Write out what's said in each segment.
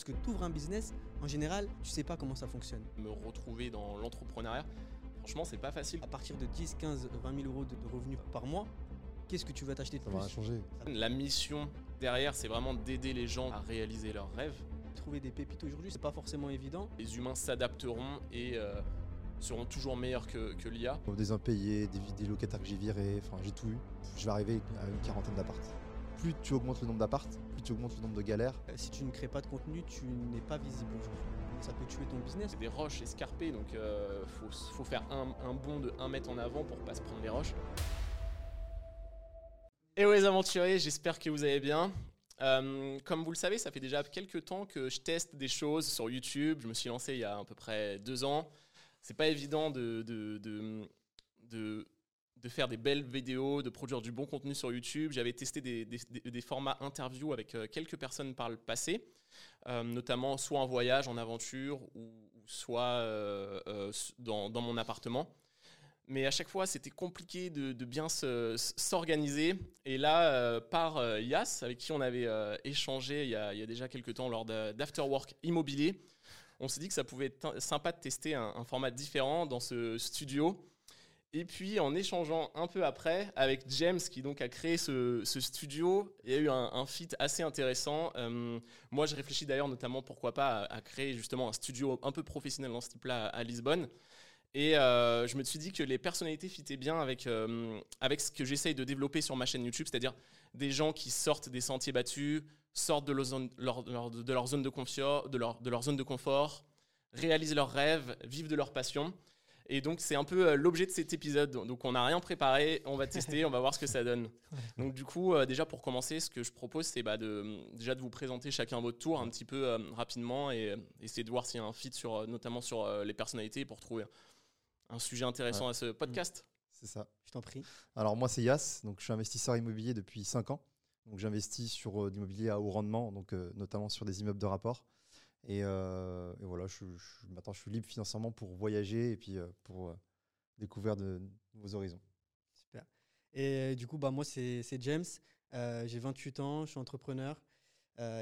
lorsque tu ouvres un business, en général, tu sais pas comment ça fonctionne. Me retrouver dans l'entrepreneuriat, franchement, c'est pas facile. À partir de 10, 15, 20 000 euros de revenus par mois, qu'est-ce que tu vas t'acheter de Ça plus va changer. La mission derrière, c'est vraiment d'aider les gens à réaliser leurs rêves. Trouver des pépites aujourd'hui, c'est pas forcément évident. Les humains s'adapteront et euh, seront toujours meilleurs que, que l'IA. Des impayés, des, des locataires que j'ai virés, enfin j'ai tout eu. Je vais arriver à une quarantaine d'appart. Plus tu augmentes le nombre d'appart, plus tu augmentes le nombre de galères. Euh, Si tu ne crées pas de contenu, tu n'es pas visible aujourd'hui. Ça peut tuer ton business. C'est des roches escarpées, donc euh, faut, faut faire un, un bond de 1 mètre en avant pour pas se prendre les roches. Et ouais les aventuriers, j'espère que vous allez bien. Euh, comme vous le savez, ça fait déjà quelques temps que je teste des choses sur YouTube. Je me suis lancé il y a à peu près deux ans. C'est pas évident de, de, de, de- de faire des belles vidéos, de produire du bon contenu sur YouTube. J'avais testé des, formats interview avec euh, quelques personnes par le passé, euh, notamment soit en voyage, en aventure, ou, soit euh, dans, mon appartement. Mais à chaque fois, c'était compliqué de, bien se- s'organiser. Et là, par Yas, avec qui on avait échangé il y, a, déjà quelques temps lors d'Afterwork Immobilier, on s'est dit que ça pouvait être sympa de tester un format différent dans ce studio. Et puis, en échangeant un peu après avec James, qui donc a créé ce, studio, il y a eu un, fit assez intéressant. Euh, moi, je réfléchis d'ailleurs notamment, pourquoi pas, à, créer justement un studio un peu professionnel dans ce type-là à, Lisbonne. Et euh, je me suis dit que les personnalités fitaient bien avec, euh, avec ce que j'essaye de développer sur ma chaîne YouTube, c'est-à-dire des gens qui sortent des sentiers battus, sortent de leur zone, de leur de, leur, de leur zone de confort, réalisent leurs rêves, vivent de leur passion. Et donc, c'est un peu euh, l'objet de cet épisode. Donc, on n'a rien préparé, on va tester, on va voir ce que ça donne. Donc, du coup, euh, déjà pour commencer, ce que je propose, c'est bah, de, déjà de vous présenter chacun votre tour un petit peu euh, rapidement et essayer de voir s'il y a un fit, sur, notamment sur euh, les personnalités, pour trouver un sujet intéressant à ce podcast. C'est ça. Je t'en prie. Alors moi c'est Yas, donc je suis investisseur immobilier depuis 5 ans. Donc j'investis sur euh, l'immobilier à haut rendement, donc euh, notamment sur des immeubles de rapport. Et, euh, et voilà, je, maintenant je suis libre financièrement pour voyager et puis euh, pour euh, découvrir de nouveaux horizons. Super. Et du coup, bah, moi, c'est James. J'ai 28 ans, je suis entrepreneur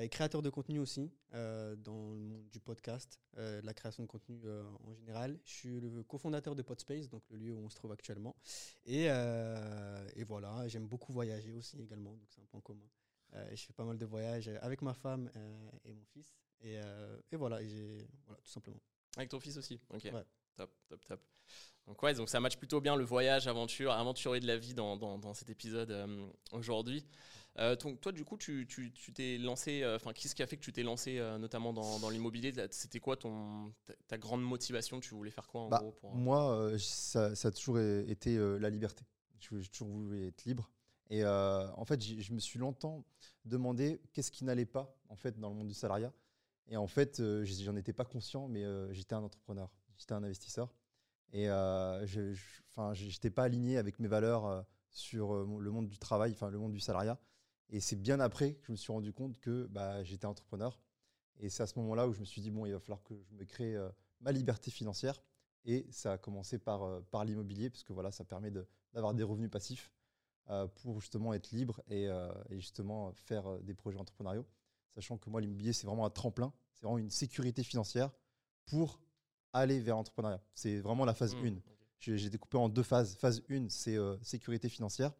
et créateur de contenu aussi dans le monde du podcast, de la création de contenu en général. Je suis le cofondateur de Podspace, donc le lieu où on se trouve actuellement. Et, et voilà, j'aime beaucoup voyager aussi également, donc c'est un point commun. Euh, je fais pas mal de voyages avec ma femme et mon fils. Et, euh, et voilà, et j'ai- voilà, tout simplement. Avec ton fils aussi Ok. Ouais. Top, top, top. Donc, ouais, donc ça match plutôt bien le voyage, aventure, aventurier de la vie dans, dans, dans cet épisode euh, aujourd'hui. Euh, donc, toi, du coup, tu tu- tu t'es lancé, euh, enfin, qu'est-ce qui a fait que tu t'es lancé euh, notamment dans, dans l'immobilier? C'était quoi ton, ta, ta grande motivation? Tu voulais faire quoi en Bah, gros pour... Moi, euh, ça, ça a toujours été euh, la liberté. Je- J'ai toujours voulu être libre. Et euh, en fait, je me suis longtemps demandé qu'est-ce qui n'allait pas en fait dans le monde du salariat. Et en fait, euh, j'en étais pas conscient, mais euh, j'étais un entrepreneur, j'étais un investisseur. Et euh, je n'étais pas aligné avec mes valeurs euh, sur euh, le monde du travail, enfin le monde du salariat. Et c'est bien après que je me suis rendu compte que bah, j'étais entrepreneur. Et c'est à ce moment-là où je me suis dit, bon, il va falloir que je me crée ma liberté financière. Et ça a commencé par, par l'immobilier, parce que voilà, ça permet d'avoir des revenus passifs pour justement être libre et, et justement faire des projets entrepreneuriaux. Sachant que moi, l'immobilier, c'est vraiment un tremplin, c'est vraiment une sécurité financière pour aller vers l'entrepreneuriat. C'est vraiment la phase Hmm, 1. ok. J'ai j'ai découpé en deux phases. Phase 1, c'est euh, sécurité financière.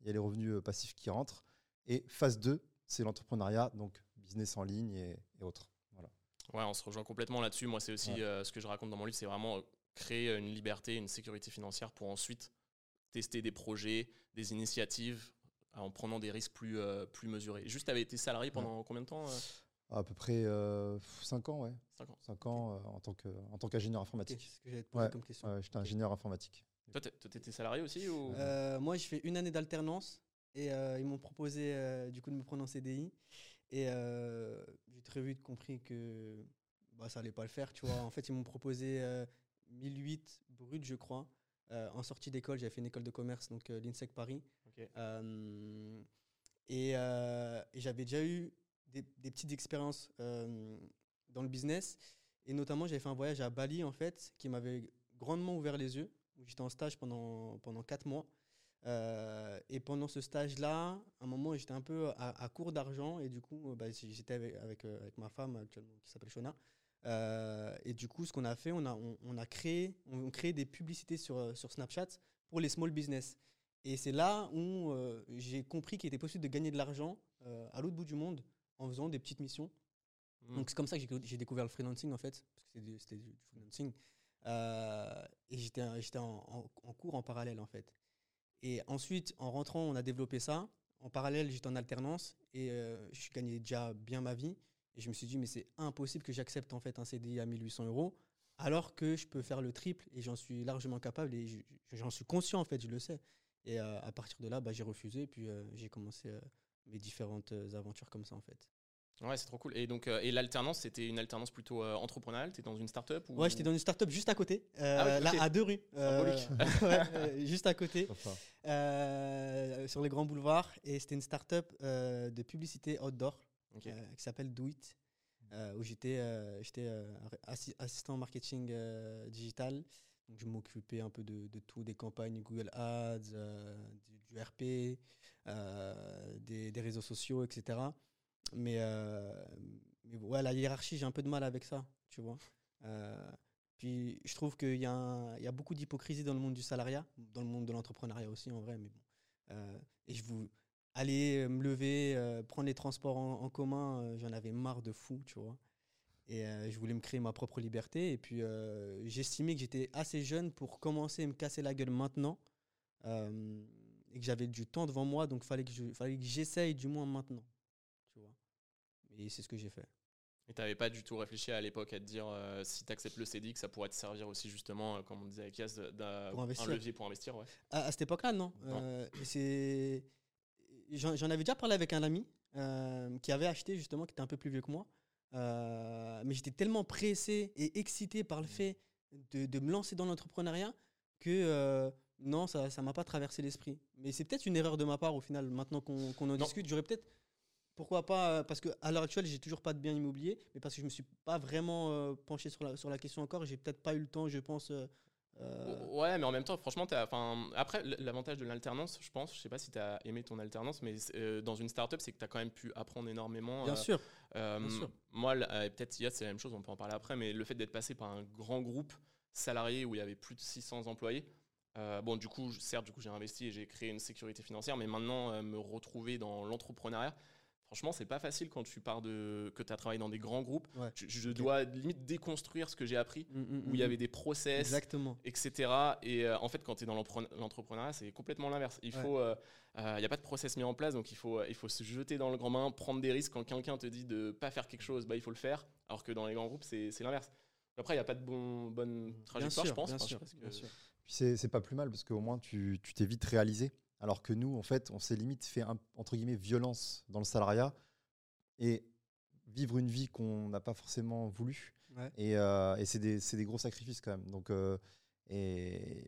Il y a les revenus euh, passifs qui rentrent. Et phase 2, c'est l'entrepreneuriat, donc business en ligne et, et autres. Voilà. Ouais, on se rejoint complètement là-dessus. Moi, c'est aussi Ouais. euh, ce que je raconte dans mon livre, c'est vraiment créer une liberté, une sécurité financière pour ensuite tester des projets, des initiatives en prenant des risques plus, euh, plus mesurés. Juste, tu avais été salarié pendant combien de temps euh À peu près 5 ans, ouais. Cinq ans. 5 ans euh, en tant que- en tant qu'ingénieur informatique. c'est ce que j'allais te poser Ouais, comme question. Ouais, J'étais ingénieur informatique. Toi, t'étais salarié aussi ou... Euh, moi, j'ai fait une année d'alternance et euh, ils m'ont proposé euh, du coup de me prendre en CDI. Et euh, j'ai très vite compris que bah, ça allait pas le faire. Tu vois. En fait, ils m'ont proposé euh, 1008 brut, je crois. Euh, en sortie d'école, j'avais fait une école de commerce, donc euh, l'INSEC Paris. Euh, et euh, et j'avais déjà eu des, petites expériences euh, dans le business. Et notamment, j'avais fait un voyage à Bali, en fait, qui m'avait grandement ouvert les yeux. J'étais en stage pendant, pendant 4 mois. Et pendant ce stage-là, à un moment, j'étais un peu à, court d'argent et du coup, bah, j'étais avec, avec, ma femme actuellement qui s'appelle Shona. Et du coup, ce qu'on a fait, on a, on, on a créé, on, créé des publicités sur, sur Snapchat pour les small business. Et c'est là où euh, j'ai compris qu'il était possible de gagner de l'argent euh, à l'autre bout du monde en faisant des petites missions. Mm. Donc c'est comme ça que j'ai- découvert le freelancing en fait, parce que c'était du- freelancing. Euh, et j'étais j'étais en, en- en cours en parallèle en fait. Et ensuite, en rentrant, on a développé ça. En parallèle, j'étais en alternance et je gagnais déjà bien ma vie. Et je me suis dit, mais c'est impossible que j'accepte en fait un CDI à 1800 euros, alors que je peux faire le triple et j'en suis largement capable et je- je- j'en suis conscient en fait, je le sais. Et euh, à partir de là, bah, j'ai refusé et puis euh, j'ai commencé euh, mes différentes aventures comme ça en fait. Ouais, c'est trop cool. Et donc, euh, et l'alternance, c'était une alternance plutôt euh, entrepreneuriale? T'es dans une start-up ou... Ouais, j'étais dans une start-up juste à côté, euh, Ah là à deux rues. Euh, ouais, euh, juste à côté, euh, sur les grands boulevards. Et c'était une start-up euh, de publicité outdoor euh, qui s'appelle Do It, euh, où j'étais euh, j'étais, euh, assi- assistant marketing euh, digital. Je m'occupais un peu de, de tout, des campagnes Google Ads, euh, du, RP, euh, des, des réseaux sociaux, etc. Mais, euh, mais ouais, la hiérarchie, j'ai un peu de mal avec ça, tu vois. Puis je trouve qu'il y, a y a beaucoup d'hypocrisie dans le monde du salariat, dans le monde de l'entrepreneuriat aussi en vrai, mais bon. Et je vous aller me lever, prendre les transports en, en commun, j'en avais marre de fou, tu vois. Et euh, je voulais me créer ma propre liberté. Et puis euh, j'estimais que j'étais assez jeune pour commencer à me casser la gueule maintenant. euh, et que j'avais du temps devant moi, donc fallait que je, fallait que j'essaye du moins maintenant, tu vois. Et c'est ce que j'ai fait. Et t'avais pas du tout réfléchi à l'époque à te dire si t'acceptes le CDI, que ça pourrait te servir aussi justement, comme on disait avec Yas, d'un levier pour investir, ouais. À, à cette époque-là, non. Non. C'est, j'en, avais déjà parlé avec un ami qui avait acheté justement, qui était un peu plus vieux que moi. Euh, mais j'étais tellement pressé et excité par le fait de, de me lancer dans l'entrepreneuriat que euh, non, ça ne m'a pas traversé l'esprit. Mais c'est peut-être une erreur de ma part au final. Maintenant qu'on, en Non. discute, j'aurais peut-être pourquoi pas euh, Parce qu'à l'heure actuelle, j'ai toujours pas de bien immobilier, mais parce que je me suis pas vraiment euh, penché sur la, sur la question encore. J'ai peut-être pas eu le temps, je pense. Euh, Ouais, mais en même temps, franchement, t'as- enfin, après, l'avantage de l'alternance, je pense, je sais pas si tu as aimé ton alternance, mais euh, dans une startup, c'est que tu as quand même pu apprendre énormément. bien euh, sûr. Bien sûr. Moi, peut-être Yas, c'est la même chose, on peut en parler après, mais le fait d'être passé par un grand groupe salarié où il y avait plus de 600 employés, bon, du coup, certes, du coup, j'ai investi et j'ai créé une sécurité financière, mais maintenant, me retrouver dans l'entrepreneuriat, franchement, c'est pas facile quand tu pars de. que tu as travaillé dans des grands groupes. Ouais. Je, dois limite déconstruire ce que j'ai appris, Mm, mm, où il y mm, avait des process, Exactement. etc. Et euh, en fait, quand tu es dans l'entrepreneuriat, c'est complètement l'inverse. Il Ouais. faut, euh, euh, il n'y a pas de process mis en place, donc il faut, euh, il faut se jeter dans le grand bain, prendre des risques. Quand quelqu'un te dit de pas faire quelque chose, bah, il faut le faire. Alors que dans les grands groupes, c'est l'inverse. Après, il n'y a pas de bon, bonne trajectoire, sûr, je pense. bien Enfin, sûr, bien sûr. Puis c'est pas plus mal parce qu'au moins tu t'es vite réalisé. Alors que nous, en fait, on s'est limite fait un- entre guillemets violence dans le salariat et vivre une vie qu'on n'a pas forcément voulu. Ouais. Et, euh, et c'est des, gros sacrifices quand même. Donc, euh, et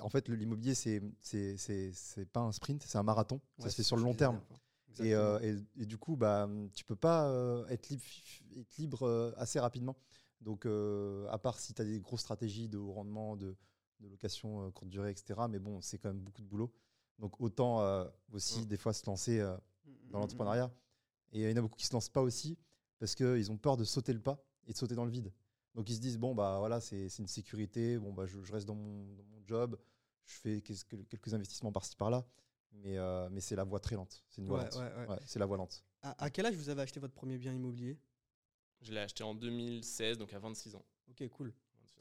en fait, l'immobilier, c'est pas un sprint, c'est un marathon. Ouais, ça se fait sur le long terme. Et, euh, et- et du coup, bah, tu peux pas euh, être libre, être libre assez rapidement. Donc, à part si tu as des grosses stratégies de haut rendement, de, de location courte durée, etc. Mais bon, c'est quand même beaucoup de boulot. Donc, autant euh, aussi, Mm. des fois, se lancer euh, Mm, mm, dans mm, l'entrepreneuriat. Et il y en a beaucoup qui se lancent pas aussi parce qu'ils ont peur de sauter le pas et de sauter dans le vide. Donc, ils se disent, bon, bah voilà, c'est c'est une sécurité. Bon, bah, je, je reste dans mon, dans mon job. Je fais quelques, quelques investissements par-ci, par-là. Mais, euh, mais c'est la voie très lente. C'est une voie Ouais, lente. ouais, ouais. Ouais, c'est la voie lente. À, à quel âge vous avez acheté votre premier bien immobilier? Je l'ai acheté en 2016, donc à 26 ans. Ok, cool.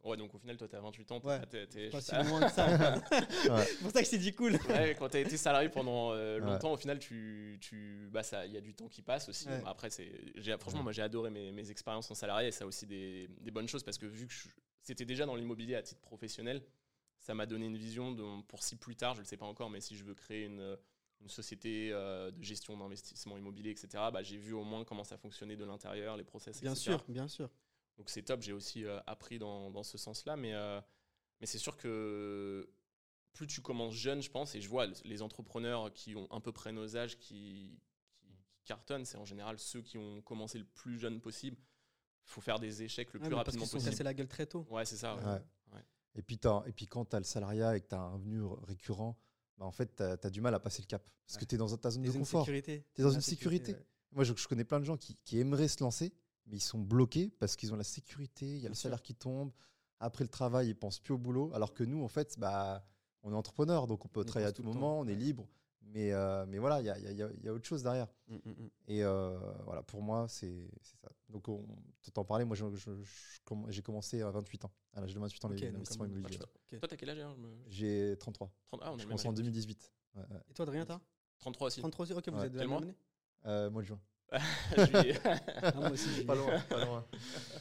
Ouais, donc au final, toi, tu as 28 ans. t'es Ouais, pas- t'es- t'es- Pas si loin que ça. C'est pour ça que je t'ai dit cool. Ouais, quand tu as été salarié pendant euh, Ouais. longtemps, au final, tu, tu, bah, ça, il y a du temps qui passe aussi. Ouais. Après, c'est, j'ai, franchement, Ouais. moi, j'ai adoré mes, mes expériences en salarié et ça a aussi des, des bonnes choses parce que vu que je- c'était déjà dans l'immobilier à titre professionnel, ça m'a donné une vision de, pour si plus tard, je ne le sais pas encore, mais si je veux créer une, une société euh, de gestion d'investissement immobilier, etc., bah, j'ai vu au moins comment ça fonctionnait de l'intérieur, les process, Bien etc. sûr, bien sûr. Donc c'est top, j'ai aussi euh, appris dans, dans ce sens-là, mais, euh, mais c'est sûr que plus tu commences jeune, je pense, et je vois les entrepreneurs qui ont à peu près nos âges qui, qui, qui cartonnent, c'est en général ceux qui ont commencé le plus jeune possible. Il faut faire des échecs le Ouais, plus parce rapidement qu'ils possible. cassés la gueule très tôt. Ouais, c'est ça. ouais. Ouais. Ouais. Et puis, et puis quand tu as le salariat et que tu as un revenu récurrent, bah, en fait, tu as, du mal à passer le cap. Parce que tu es dans ta zone de confort. Tu es dans une sécurité. ouais. Moi, je, je connais plein de gens qui, qui aimeraient se lancer, mais ils sont bloqués parce qu'ils ont la sécurité, il y a Bien le sûr. salaire qui tombe. Après le travail, ils pensent plus au boulot. Alors que nous, en fait, bah, on est entrepreneur, donc on peut On travailler à tout tout le temps, moment, on est libre. Mais, euh, mais voilà, il y a, il y a- il y a- il y a autre chose derrière. Mm, mm, mm. Et euh, voilà, pour moi, c'est c'est ça. Donc, on t'en parlais, moi, j'ai commencé à 28 ans. À l'âge de 28 ans, Ok, les-. Ouais, ouais. Toi, t'as quel âge hein, J'ai 33. 30 Ah, on est Je commence en âge. 2018. Ouais, ouais. Et toi, Adrien, t'as 33 aussi. 33 aussi Ok, vous Ouais. êtes de la Quel même année? Euh, mois de juin. Ah, moi aussi. Pas loin, pas loin.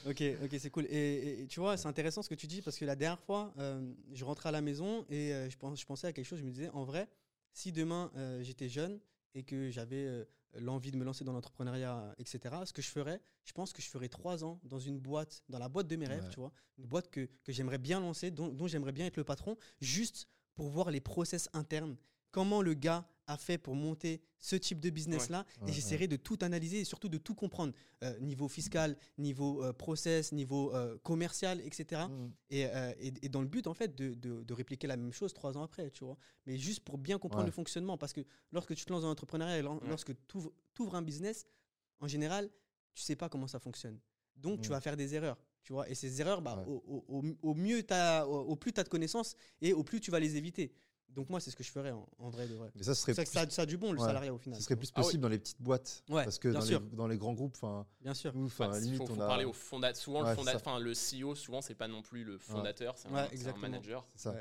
Ok, ok, c'est cool. Et, et- et tu vois, c'est intéressant ce que tu dis parce que la dernière fois, euh, je rentrais à la maison et euh, je, pense, je pensais à quelque chose. Je me disais, en vrai, si demain euh, j'étais jeune et que j'avais euh, l'envie de me lancer dans l'entrepreneuriat, etc., ce que je ferais, je pense que je ferais trois ans dans une boîte, dans la boîte de mes rêves, Ouais. tu vois, une boîte que, que j'aimerais bien lancer, dont, dont j'aimerais bien être le patron, juste pour voir les process internes. Comment le gars a fait pour monter ce type de business-là Ouais, et j'essaierai de tout analyser et surtout de tout comprendre. Euh, niveau fiscal, niveau euh, process, niveau euh, commercial, etc. Mm. Et, euh, et- et dans le but, en fait, de, de- de répliquer la même chose trois ans après, tu vois. Mais juste pour bien comprendre Ouais. le fonctionnement. Parce que lorsque tu te lances dans l'entrepreneuriat et lorsque tu ouvres, un business, en général, tu sais pas comment ça fonctionne. Donc, tu Mm. vas faire des erreurs. Tu vois, et ces erreurs, bah, Ouais. au, au- au- au mieux t'as- au, au plus tu as de connaissances et au plus tu vas les éviter. Donc, moi, c'est ce que je ferais en, en vrai de vrai. Mais ça serait, C'est ça, que ça, ça a du bon, le Ouais. salariat, au final. ce serait plus Ah oui. possible dans les petites boîtes. Ouais, parce que dans les, sûr. dans les grands groupes, enfin. Bien sûr. nous, enfin, il limite, faut, on faut a. parler au fondateur. Souvent, Ouais, le, c'est fonda- ça. enfin, le CEO, souvent, c'est pas non plus le fondateur, c'est un, manager. Ça.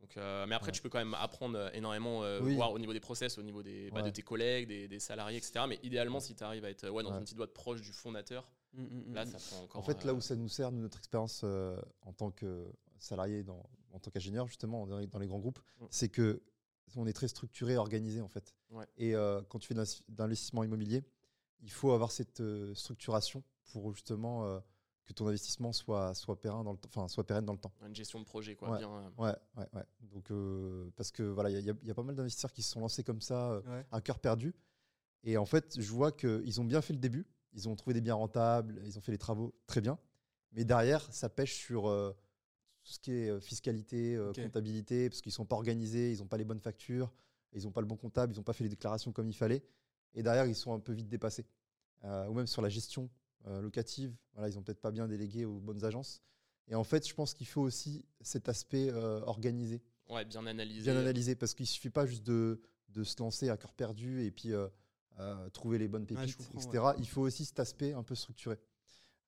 Donc, euh, mais après, Ouais. tu peux quand même apprendre euh, énormément, euh, Oui. voir au niveau des process, au niveau des, bah, de tes collègues, des, des salariés, etc. Mais idéalement, si tu arrives à être ouais, dans Ouais. une petite boîte proche du fondateur, Mm, mm, là, mm. ça prend encore. En fait, là où ça nous sert, notre expérience en tant que salarié, dans, en tant qu'ingénieur, justement, dans les, dans les grands groupes, Mm. c'est que on est très structuré, organisé, en fait. Ouais. Et euh, quand tu fais d'investi- d'investissement immobilier, il faut avoir cette euh, structuration pour justement euh, que ton investissement soit, soit, pérenne dans le temps, enfin, soit pérenne dans le temps. une gestion de projet, quoi. Ouais. Bien, Ouais, ouais, ouais. Donc, parce que voilà, il y, y a pas mal d'investisseurs qui se sont lancés comme ça, à cœur perdu. Et en fait, je vois qu'ils ont bien fait le début. Ils ont trouvé des biens rentables, ils ont fait les travaux très bien. Mais derrière, ça pêche sur tout ce qui est euh, fiscalité, euh, comptabilité, parce qu'ils ne sont pas organisés, ils n'ont pas les bonnes factures, ils n'ont pas le bon comptable, ils n'ont pas fait les déclarations comme il fallait. Et derrière, ils sont un peu vite dépassés. Euh, ou même sur la gestion euh, locative, voilà, ils n'ont peut-être pas bien délégué aux bonnes agences. Et en fait, je pense qu'il faut aussi cet aspect euh, organisé ouais, bien analysé. bien analysé parce qu'il suffit pas juste de, de se lancer à cœur perdu et puis trouver les bonnes pépites, etc. Il faut aussi cet aspect un peu structuré.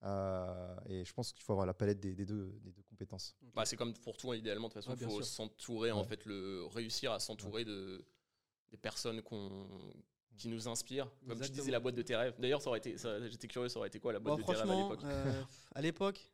Euh, et je pense qu'il faut avoir la palette des, des deux, des deux compétences. Bah, c'est comme pour tout, idéalement, de toute façon, il faut s'entourer, en fait, le, réussir à s'entourer de, des personnes qu'on qui nous inspirent. Comme tu Exactement. disais, la boîte de tes rêves. D'ailleurs, ça aurait été, ça- j'étais curieux, ça aurait été quoi la boîte Bon, de tes rêves à l'époque? euh, à l'époque,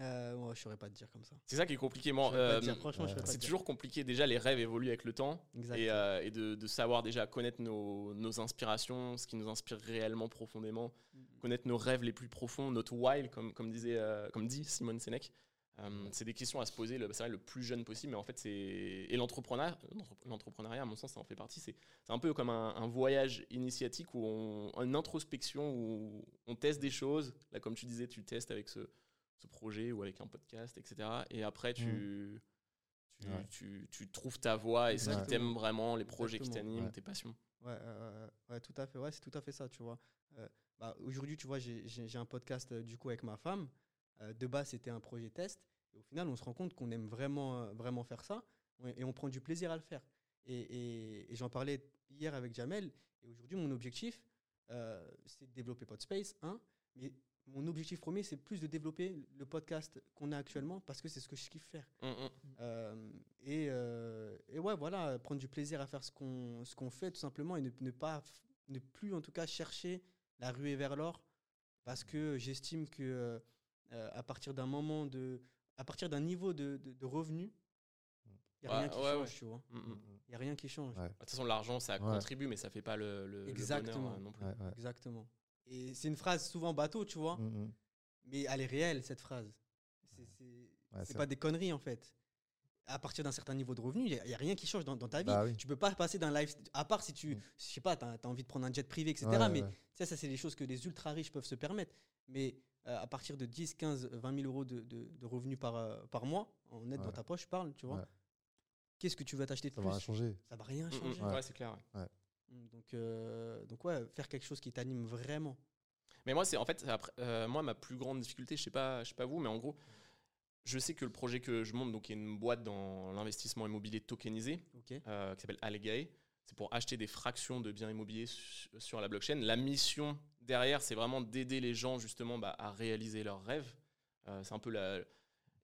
euh, ouais, je saurais pas te dire comme ça. C'est ça qui est compliqué. Euh, c'est dire. toujours compliqué. Déjà, les rêves évoluent avec le temps. Et, euh, et de, de savoir déjà connaître nos, nos inspirations, ce qui nous inspire réellement profondément, Mm. connaître nos rêves les plus profonds, notre why, comme, comme, disait, euh, comme dit Simone Sénèque. Euh, c'est des questions à se poser, le, vrai, le plus jeune possible, mais en fait, c'est. Et l'entrepreneuriat, à mon sens, ça en fait partie. C'est, c'est un peu comme un, un voyage initiatique où on. une introspection où on teste des choses. Là, comme tu disais, tu testes avec ce, ce projet ou avec un podcast, etc. Et après, tu. Tu, Ouais. tu, tu trouves ta voie et ce qui t'aime vraiment, les projets qui t'animent, Ouais. tes passions. Ouais, euh, ouais, tout à fait. Ouais, c'est tout à fait ça, tu vois. Euh, bah, Aujourd'hui, tu vois, j'ai- un podcast euh, du coup avec ma femme. Euh, de base, c'était un projet test. Et au final, on se rend compte qu'on aime vraiment, vraiment faire ça. Et on prend du plaisir à le faire. Et, et- et j'en parlais hier avec Jamel. Et aujourd'hui, mon objectif, euh, c'est de développer Podspace, hein, mais mon objectif premier, c'est plus de développer le podcast qu'on a actuellement parce que c'est ce que je kiffe faire. Mm, mm. Euh, et, euh, et ouais, voilà, prendre du plaisir à faire ce qu'on ce qu'on fait tout simplement et ne, ne pas, ne plus en tout cas chercher la ruée vers l'or parce que j'estime que euh, à partir d'un moment de, à partir d'un niveau de, de, de revenu, il n'y a Ouais, rien qui ouais, change, ouais. tu vois. Mm, mm. Il n'y a rien qui change. Ouais. De toute façon, l'argent, ça Ouais. contribue, mais ça fait pas le, le, le Exactement. bonheur non plus. Ouais, ouais. Exactement. Et c'est une phrase souvent bateau, tu vois, Mm, mm. mais elle est réelle, cette phrase. C'est Ouais, pas des conneries en fait. À partir d'un certain niveau de revenu, il n'y a, rien qui change dans, dans ta vie. Bah oui. Tu peux pas passer d'un life. À part si tu. Mm. Je sais pas, tu as, envie de prendre un jet privé, etc. Ouais, mais ouais. ça, ça c'est des choses que les ultra riches peuvent se permettre. Mais euh, à partir de 10, 15, 20 000 euros de, de- de revenus par, euh, par mois, en net dans ta poche, je parle, tu vois. Ouais. qu'est-ce que tu vas t'acheter de Ça plus? va rien changer. Ça va rien Mm, changer. ouais, c'est clair. Ouais. Mm, Donc, euh, donc ouais, faire quelque chose qui t'anime vraiment. Mais moi, c'est en fait, après, euh, moi, ma plus grande difficulté, je sais pas, je sais pas vous, mais en gros, je sais que le projet que je monte, donc, est une boîte dans l'investissement immobilier tokenisé, Ok. euh, qui s'appelle Allegae. C'est pour acheter des fractions de biens immobiliers su- sur la blockchain. La mission derrière, c'est vraiment d'aider les gens justement bah, à réaliser leurs rêves. C'est un peu la.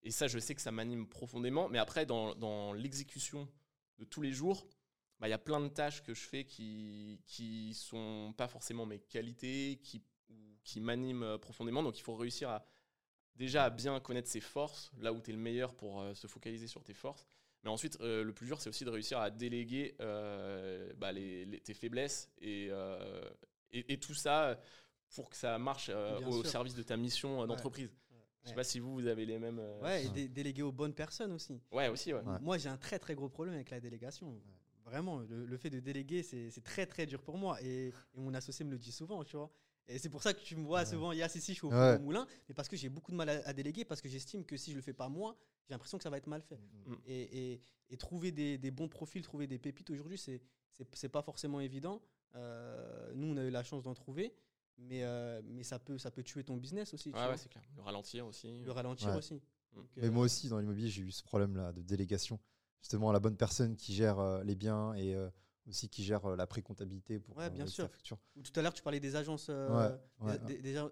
Et ça, je sais que ça m'anime profondément. Mais après, dans, dans l'exécution de tous les jours, bah, il y a plein de tâches que je fais qui qui sont pas forcément mes qualités, qui qui m'animent euh, profondément. Donc, il faut réussir à déjà à bien connaître ses forces, là où tu es le meilleur pour euh, se focaliser sur tes forces. Mais ensuite, euh, le plus dur, c'est aussi de réussir à déléguer euh, bah, les- les- tes faiblesses et, euh, et, et tout ça pour que ça marche euh, au sûr. service de ta mission euh, d'entreprise. Je sais Ouais. pas si vous, vous avez les mêmes. euh, Ouais, et Ouais. dé- déléguer aux bonnes personnes aussi. Ouais, aussi, ouais. Ouais. Moi, j'ai un très très gros problème avec la délégation. Vraiment, le, le fait de déléguer, c'est très très dur pour moi. Et, et mon associé me le dit souvent, tu vois. Et c'est pour ça que tu me vois Ouais. souvent, il y a si, si, je suis au, Ouais. au moulin, mais parce que j'ai beaucoup de mal à, à déléguer, parce que j'estime que si je le fais pas moi, j'ai l'impression que ça va être mal fait. Mm. Et, et- et trouver des, des bons profils, trouver des pépites aujourd'hui, c'est c'est pas forcément évident. Euh, nous, on a eu la chance d'en trouver, mais, euh, mais ça, peut, ça peut tuer ton business aussi. tu Ouais, ouais, c'est clair. Le ralentir aussi. le ralentir Ouais. aussi. Mm. Donc, Mais euh, moi aussi, dans l'immobilier, j'ai eu ce problème-là de délégation. Justement, la bonne personne qui gère euh, les biens et euh, aussi qui gère euh, la pré-comptabilité pour Ouais, bien sûr. facture. Tout à l'heure, tu parlais des agences, euh, Ouais,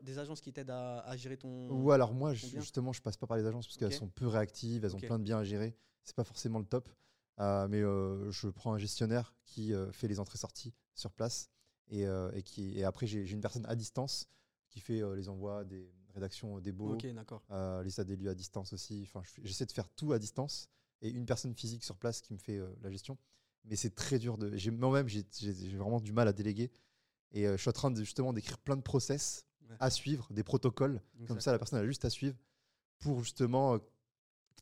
des, agences qui t'aident à, à gérer ton. Ou alors moi, je- justement, je passe pas par les agences parce qu'elles sont peu réactives, elles ont plein de biens à gérer. C'est pas forcément le top. Euh, mais euh, je prends un gestionnaire qui fait les entrées-sorties sur place et, et qui et après j'ai une personne à distance qui fait les envois des rédactions des beaux, Ok, d'accord. euh, les des lieux à distance aussi. Enfin, j'essaie de faire tout à distance et une personne physique sur place qui me fait euh, la gestion. Mais c'est très dur de. Moi-même, j'ai vraiment du mal à déléguer. Et euh, je suis en train de, justement d'écrire plein de process Ouais. à suivre, des protocoles. Comme ça, la personne a juste à suivre pour justement euh,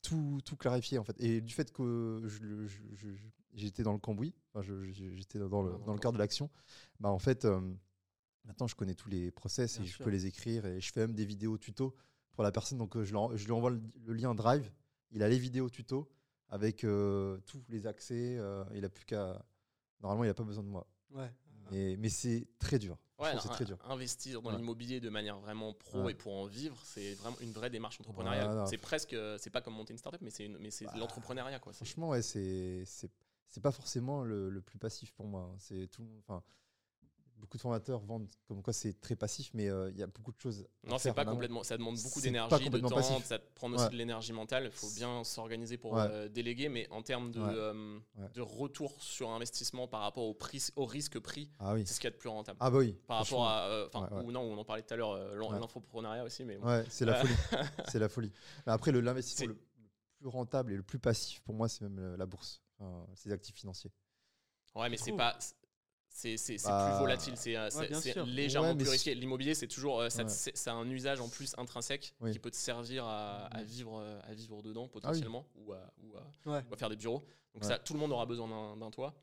tout, tout clarifier en fait. Et du fait que j'étais dans le cambouis, enfin, j'étais dans le, Dans le le cœur de l'action, bah en fait, euh, maintenant je connais tous les process Bien et je peux les écrire et je fais même des vidéos tuto pour la personne. Donc je, lui envoie le, le lien Drive, il a les vidéos tuto avec euh, tous les accès, euh, il a plus qu'à. Normalement, il n'a pas besoin de moi. Ouais. Et- mais c'est très dur. Ouais, un- très dur. investir dans Ouais. l'immobilier de manière vraiment pro Ouais. et pour en vivre, c'est vraiment une vraie démarche entrepreneuriale. C'est presque, c'est pas comme monter une startup, mais c'est mais Bah, l'entrepreneuriat quoi. Franchement, ouais, c'est c'est c'est pas forcément le, le plus passif pour moi. hein. C'est tout. Enfin, beaucoup de formateurs vendent comme quoi c'est très passif, mais euh, il y a beaucoup de choses. Non, c'est pas complètement. Ça demande beaucoup d'énergie, de temps, passif. ça prend aussi Ouais. de l'énergie mentale. Il faut bien s'organiser pour Ouais. euh, déléguer, mais en termes de, Ouais. euh, de retour sur investissement par rapport au, prix, au risque pris, Ah oui. c'est ce qu'il y a de plus rentable. Ah bah oui. par rapport à. ou non, on en parlait tout à l'heure, l'infoprenariat aussi, mais bon. Ouais, c'est la folie. c'est la folie. Mais après, l'investissement le, le plus rentable et le plus passif pour moi, c'est même la bourse. Les actifs financiers. Ouais, mais c'est pas. C'est c'est- c'est Bah, plus volatile, c'est euh, légèrement Ouais, plus risqué. L'immobilier, c'est toujours. euh, ça, Ouais. c'est c'est un usage en plus intrinsèque Oui. qui peut te servir à, à vivre, euh, à vivre dedans potentiellement ou, à, ou, à, Ouais. ou à faire des bureaux. Donc, Ouais. ça, tout le monde aura besoin d'un- d'un toit.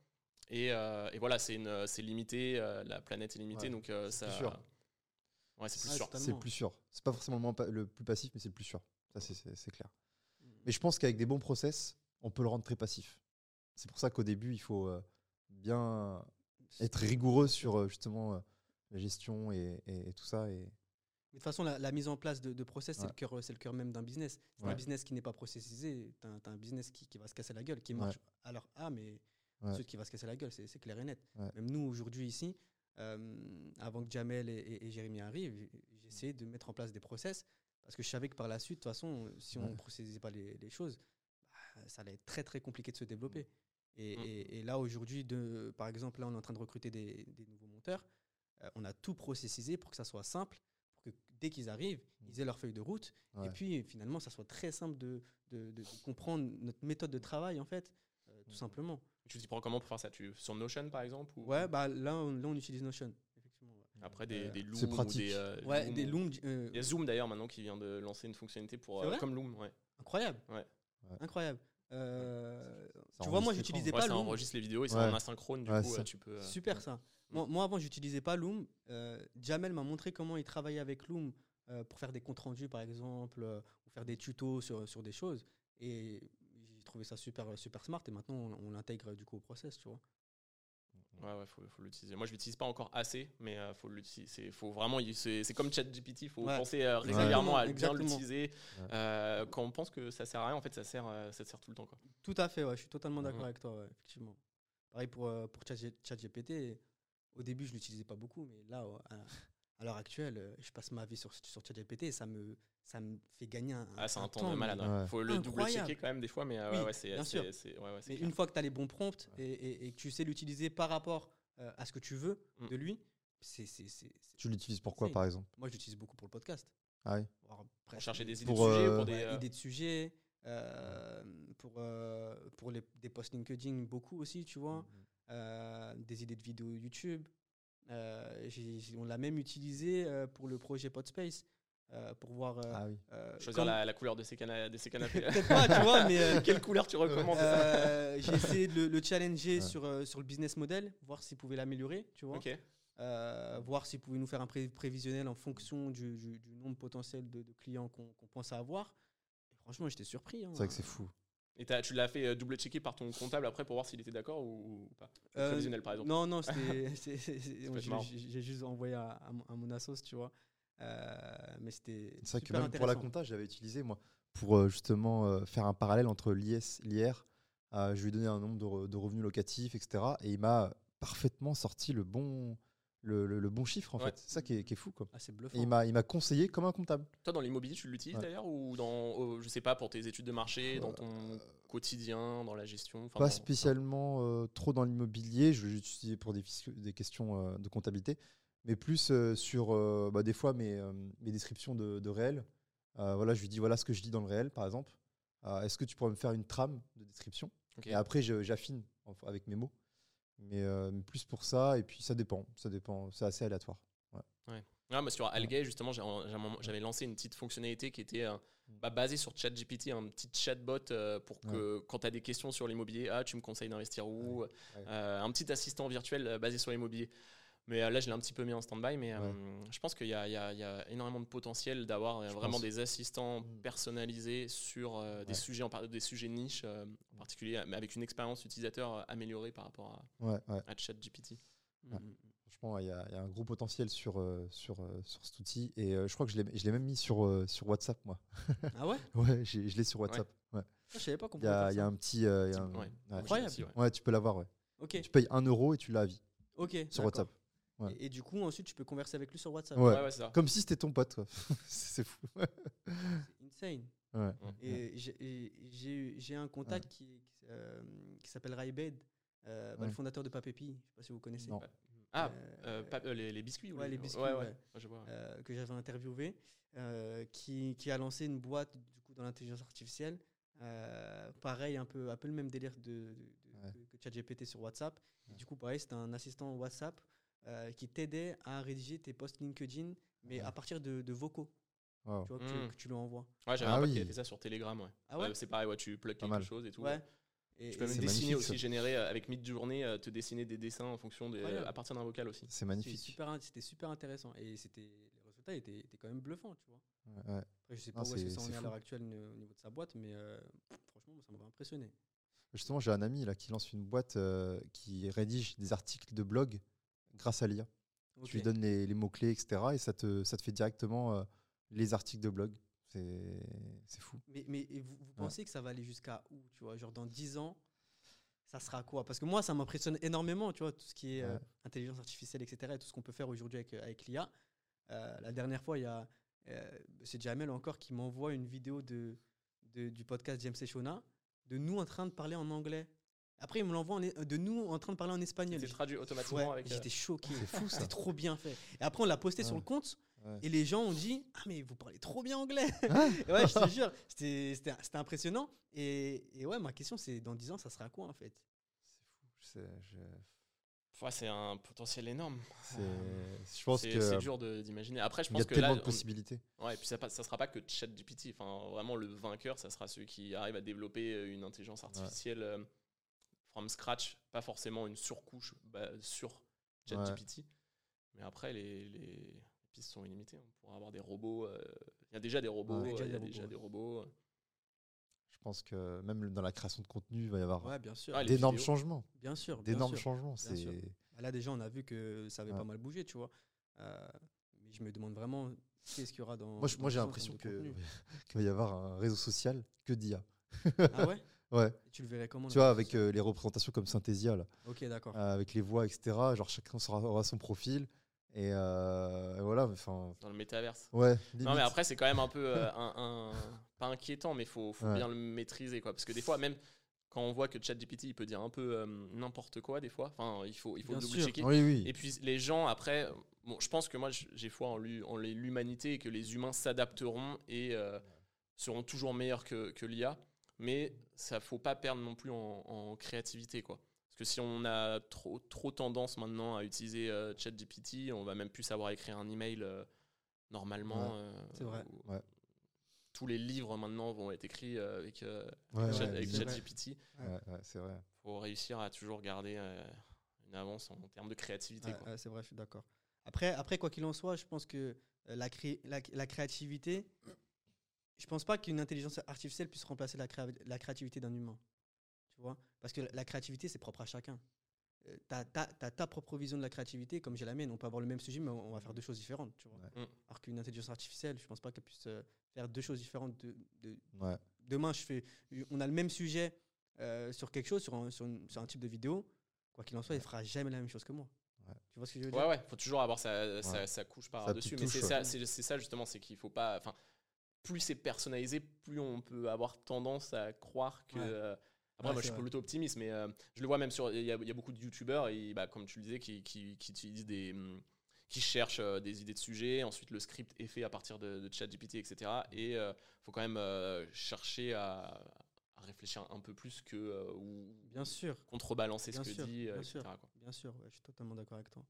Et, euh, et voilà, c'est une- c'est limité, euh, la planète est limitée, Ouais, donc euh, ça. plus sûr. Ouais, c'est plus sûr. C'est le plus sûr. C'est pas forcément le, moins pa- le plus passif, mais c'est le plus sûr. Ça, c'est- clair. Mm. Mais je pense qu'avec des bons process, on peut le rendre très passif. C'est pour ça qu'au début, il faut bien être rigoureux sur euh, justement euh, la gestion et, et- et tout ça. Et... Mais de toute façon, la, la mise en place de, de process, c'est Ouais. le cœur, c'est le cœur même d'un business. C'est un business qui n'est pas processisé. Tu as, un business qui, qui va se casser la gueule, qui marche à leur A, mais ensuite qui va se casser la gueule, c'est c'est clair et net. Même nous, aujourd'hui, ici, euh, avant que Jamel et, et- et Jérémy arrivent, j'ai- j'ai essayé de mettre en place des process parce que je savais que par la suite, de toute façon, si on ne Ouais. processait pas les, les choses, bah, ça allait être très très compliqué de se développer. Et, Mm. et- et là, aujourd'hui, par exemple, là, on est en train de recruter des, des nouveaux monteurs. Euh, on a tout processisé pour que ça soit simple, pour que dès qu'ils arrivent, ils aient leur feuille de route. Et puis, finalement, ça soit très simple de, de- de comprendre notre méthode de travail, en fait, euh, tout Mhm. simplement. Tu t'y prends comment pour faire ça? Tu, Sur Notion, par exemple ou Ouais, bah là, on, là, on utilise Notion. Après, des, Ouais. des Loom C'est ou pratique. des. euh, Ouais, Loom des ou- Loom. euh, Il y a Zoom d'ailleurs maintenant qui vient de lancer une fonctionnalité pour euh, comme Loom. Ouais. incroyable. Ouais. Ouais. Incroyable. Euh, Ça tu vois, moi, j'utilisais l'écran. Ouais, pas ça Loom. enregistre les vidéos et c'est Ouais. en asynchrone, du Ouais, coup, euh, ça. tu peux. euh, Super ça. Moi, moi, avant, j'utilisais pas Loom. Euh, Jamel m'a montré comment il travaillait avec Loom euh, pour faire des comptes rendus, par exemple, euh, ou faire des tutos sur, sur des choses. Et j'ai trouvais ça super, super smart et maintenant on, on l'intègre du coup au process, tu vois. Ouais, ouais, faut, faut l'utiliser. Moi, je l'utilise pas encore assez, mais euh, faut l'utiliser. C'est- Faut vraiment, c'est c'est comme ChatGPT, il faut Ouais. penser euh, régulièrement à bien l'utiliser. Ouais. Euh, quand on pense que ça sert à rien, en fait, ça sert, euh, ça sert tout le temps. Quoi. Tout à fait, ouais, je suis totalement d'accord Mhm. avec toi, ouais, effectivement. Pareil pour, euh, pour Chat- ChatGPT. Au début, je l'utilisais pas beaucoup, mais là, ouais, à, à l'heure actuelle, je passe ma vie sur, sur ChatGPT et ça me, ça me fait gagner un, Ah, c'est un temps temps, de malade. mais- ouais. Ouais. Faut le double Incroyable. checker quand même des fois, mais euh, Oui, ouais, ouais, c'est bien sûr. c'est- ouais, Mais une fois que tu as les bons prompts et, et- et que tu sais l'utiliser par rapport euh, à ce que tu veux Mm. de lui, c'est. c'est- c'est- c'est- Tu l'utilises pourquoi, C'est- par exemple? Moi, je l'utilise beaucoup pour le podcast. Ah oui? Pour chercher des idées Pour, de sujets, euh, pour des. Euh, idées de sujets, euh, pour, euh, pour les, des posts LinkedIn, beaucoup aussi, tu vois. Euh, des idées de vidéos YouTube. Euh, on l'a même utilisé euh, pour le projet Podspace, euh, pour voir. euh, Ah oui. euh, Choisir comme- la, la couleur de ces, cana- de ces canapés. Peut-être pas, tu vois, mais. euh, Quelle couleur tu recommandes euh, j'ai essayé de le, le challenger Ouais. sur, euh, sur le business model, voir s'il pouvait l'améliorer, tu vois. Ok. Euh, voir s'il pouvait nous faire un pré- prévisionnel en fonction du, du- du nombre potentiel de, de clients qu'on qu'on pensait avoir. Et franchement, j'étais surpris. hein. C'est vrai que c'est fou. Et tu l'as fait double checker par ton comptable après pour voir s'il était d'accord ou, ou pas? Euh, Prévisionnel par exemple. Non, non, c'était. j'ai- juste envoyé à, à mon- à mon assos, tu vois. Euh, mais c'était. C'est vrai que même pour la compta, j'avais utilisé moi pour euh, justement euh, faire un parallèle entre l'IS, l'IR. Euh, je lui ai donné un nombre de, re- de revenus locatifs, etc. Et il m'a parfaitement sorti le bon, le, le- le bon chiffre en Ouais. fait. C'est ça qui est, qui est fou quoi. Ah, bluffant. Et il m'a, il m'a conseillé comme un comptable. Toi, dans l'immobilier, tu l'utilises Ouais. d'ailleurs ou dans, euh, je sais pas, pour tes études de marché, dans ton Euh, quotidien, dans la gestion Pas dans- spécialement euh, trop dans l'immobilier, je l'ai utilisé pour des, questions euh, de comptabilité, mais plus euh, sur euh, bah, des fois mes, euh, mes descriptions de, de réel. Voilà, je lui dis voilà ce que je lis dans le réel, par exemple. Est-ce que tu pourrais me faire une trame de description? Et après, j'affine avec mes mots. Mais, plus pour ça, et puis ça dépend. Ça dépend. C'est assez aléatoire. Ah, moi, sur Algay, justement, j'avais lancé une petite fonctionnalité qui était euh, bah, basée sur ChatGPT, un petit chatbot euh, pour que quand tu as des questions sur l'immobilier, ah, tu me conseilles d'investir où? Ouais. Euh, Un petit assistant virtuel basé sur l'immobilier. Mais euh, là, je l'ai un petit peu mis en stand-by, mais euh, je pense qu'il y, a- il y y a énormément de potentiel d'avoir euh, vraiment pense. des assistants personnalisés sur euh, des sujets en par- des sujets niches euh, en particulier, mais avec une expérience utilisateur améliorée par rapport à, Ouais, ouais. à ChatGPT. Mm, Ouais. mm. Franchement, il y, a il y a un gros potentiel sur, sur, sur cet outil. Et euh, je crois que je l'ai je l'ai même mis sur, sur WhatsApp, moi. Ah ouais? Ouais, je l'ai sur WhatsApp. Ouais. Je savais pas qu'on Il pouvait y, a, faire il y a un petit. euh, il y a un- Ouais. ouais. Incroyable. Ouais. Tu peux l'avoir, ouais. Ok, Tu payes 1 euro et tu l'as à vie ok. sur. WhatsApp. Ouais. Et, et du coup, ensuite, tu peux converser avec lui sur WhatsApp. Ouais. Ouais, ouais, c'est ça. Comme si c'était ton pote, c'est fou. C'est insane. Ouais. Et j'ai- un contact qui, qui, euh, qui s'appelle Raibed, euh, bah, Ouais. le fondateur de Papépi. Je sais pas si vous connaissez. Non. Ah, Euh, euh, les, les biscuits ou ouais, les biscuits, Ouais, ouais. ouais. Ouais, je vois. euh, que j'avais interviewé, euh, qui, qui a lancé une boîte du coup dans l'intelligence artificielle. Euh, pareil, un peu, un peu le même délire de, de- de- Ouais. que, ChatGPT sur WhatsApp. Et du coup, pareil, c'était un assistant WhatsApp euh, qui t'aidait à rédiger tes posts LinkedIn, mais Ouais. à partir de, de vocaux Wow. tu vois, que, tu, Mm. que tu lui envoies. Ouais, j'avais Ah un pote qui oui. avait fait ça sur Telegram. Ouais. Ah ouais Ouais, c'est pareil, ouais, tu plugs quelque mal. chose et tout. Ouais. Et, Tu peux et même dessiner aussi, ça. générer euh, avec Mid-Journée, euh, te dessiner des dessins en fonction à partir d'un vocal aussi. C'est c'était magnifique. c'était super intéressant. Et c'était, les résultats étaient, étaient quand même bluffants, tu vois. Ouais. Après, je sais Ah, pas où est-ce que c'est- ça en est à l'heure actuelle euh, au niveau de sa boîte, mais euh, franchement, ça m'avait impressionné. Justement, j'ai un ami là, qui lance une boîte euh, qui rédige des articles de blog grâce à l'IA. Tu lui donnes les, les mots-clés, etc. Et ça te, ça te fait directement euh, les articles de blog. C'est fou. Mais, mais vous, vous pensez que ça va aller jusqu'à où Tu vois, genre dans 10 ans, ça sera quoi? Parce que moi, ça m'impressionne énormément, tu vois, tout ce qui est euh, intelligence artificielle, etc. Et tout ce qu'on peut faire aujourd'hui avec, avec l'IA. Euh, la dernière fois, il y a euh, c'est Jamel encore qui m'envoie une vidéo de, de- du podcast James et Shona de nous en train de parler en anglais. Après, il me l'envoie en é- de nous en train de parler en espagnol. C'est J- traduit automatiquement Ouais, avec. euh, J'étais choqué. C'est fou. C'était trop bien fait. Et après, on l'a posté sur le compte. Ouais. Et les gens ont dit Ah, mais vous parlez trop bien anglais Et Ouais, je te jure, c'était c'était- c'était impressionnant. Et, et ouais, ma question, c'est dans 10 ans, ça sera quoi en fait? C'est fou. Je, ouais, c'est un potentiel énorme. c'est- je pense C'est que c'est dur d'imaginer. Après, je il y pense a que tellement là, de on- possibilités. Ouais, et puis ça, ça sera pas que ChatGPT. Enfin, vraiment, le vainqueur, ça sera ceux qui arrivent à développer euh, une intelligence artificielle euh, from scratch, pas forcément une surcouche bah, sur ChatGPT. Mais après, les, les- les pistes sont illimitées. On pourra avoir des robots. euh, Il y a déjà des robots. Ouais. euh, Il y a des déjà robots, des robots. pense que même dans la création de contenu, il va y avoir Ouais, bien sûr. Ah, les d'énormes changements. Bien sûr. D'énormes changements. sûr. Bah Là, déjà, on a vu que ça avait Ouais. pas mal bougé, tu vois. Euh, mais je me demande vraiment qu'est-ce qu'il y aura dans. moi, je- j'ai l'impression qu'il va y avoir un réseau social que d'IA. Ah ouais? Ouais. Et Tu le verrais comment Tu le vois, avec euh, les représentations comme Synthesia, là, Ok, d'accord. euh, avec les voix, etc. Genre chacun sera, aura son profil. Et, euh, et voilà, enfin, Dans le métaverse. ouais. Non, mais après, c'est quand même un peu euh, un, un- pas inquiétant, mais il faut, faut Ouais. bien le maîtriser. Quoi. Parce que des fois, même quand on voit que ChatGPT, il peut dire un peu euh, n'importe quoi, des fois, enfin, il faut, il faut. Oui, oui. Et puis les gens, après, bon, je pense que moi, j'ai foi en l'humanité et que les humains s'adapteront et euh, seront toujours meilleurs que, que l'IA. Mais ça faut pas perdre non plus en, en créativité. Quoi. Parce que si on a trop, trop tendance maintenant à utiliser euh, ChatGPT, on va même plus savoir écrire un email euh, normalement. Ouais. euh, C'est vrai. Ouais. Tous les livres maintenant vont être écrits avec, Ouais, Chat-. ChatGPT. c'est vrai. faut réussir à toujours garder une avance en, termes de créativité. C'est vrai, je suis d'accord. Après, après, quoi qu'il en soit, je pense que la, cré- la, la créativité, je pense pas qu'une intelligence artificielle puisse remplacer la, créa- la créativité d'un humain. Tu vois? Parce que la, créativité, c'est propre à chacun. Euh, T'as ta, t'as ta propre vision de la créativité, comme j'ai la mienne. On peut avoir le même sujet, mais on va faire deux choses différentes. Tu vois? Ouais. Mm. Alors qu'une intelligence artificielle, je pense pas qu'elle puisse euh, faire deux choses différentes. De, de- Ouais. demain, je fais, on a le même sujet euh, sur quelque chose, sur un, sur, une- sur un type de vidéo. Quoi qu'il en soit, il fera jamais la même chose que moi. Ouais. Tu vois ce que je veux dire? Ouais, ouais, faut toujours avoir sa, sa, Ouais. sa couche par-dessus. Mais c'est ça, justement, c'est qu'il faut pas. Enfin, plus c'est personnalisé, plus on peut avoir tendance à croire que. Ouais. euh, après, Ouais, moi, je suis plutôt optimiste, mais euh, je le vois même sur. Il y, a- il y a beaucoup de youtubeurs, et, bah, comme tu le disais, qui, qui, qui utilisent des. hum, qui cherchent euh, des idées de sujets. Ensuite, le script est fait à partir de, de ChatGPT, etc. Et il faut quand même euh, chercher à, à réfléchir un peu plus que. euh, ou Bien sûr, contrebalancer Bien ce que sûr, dit, bien etc. sûr. quoi. bien sûr, ouais, je suis totalement d'accord avec toi.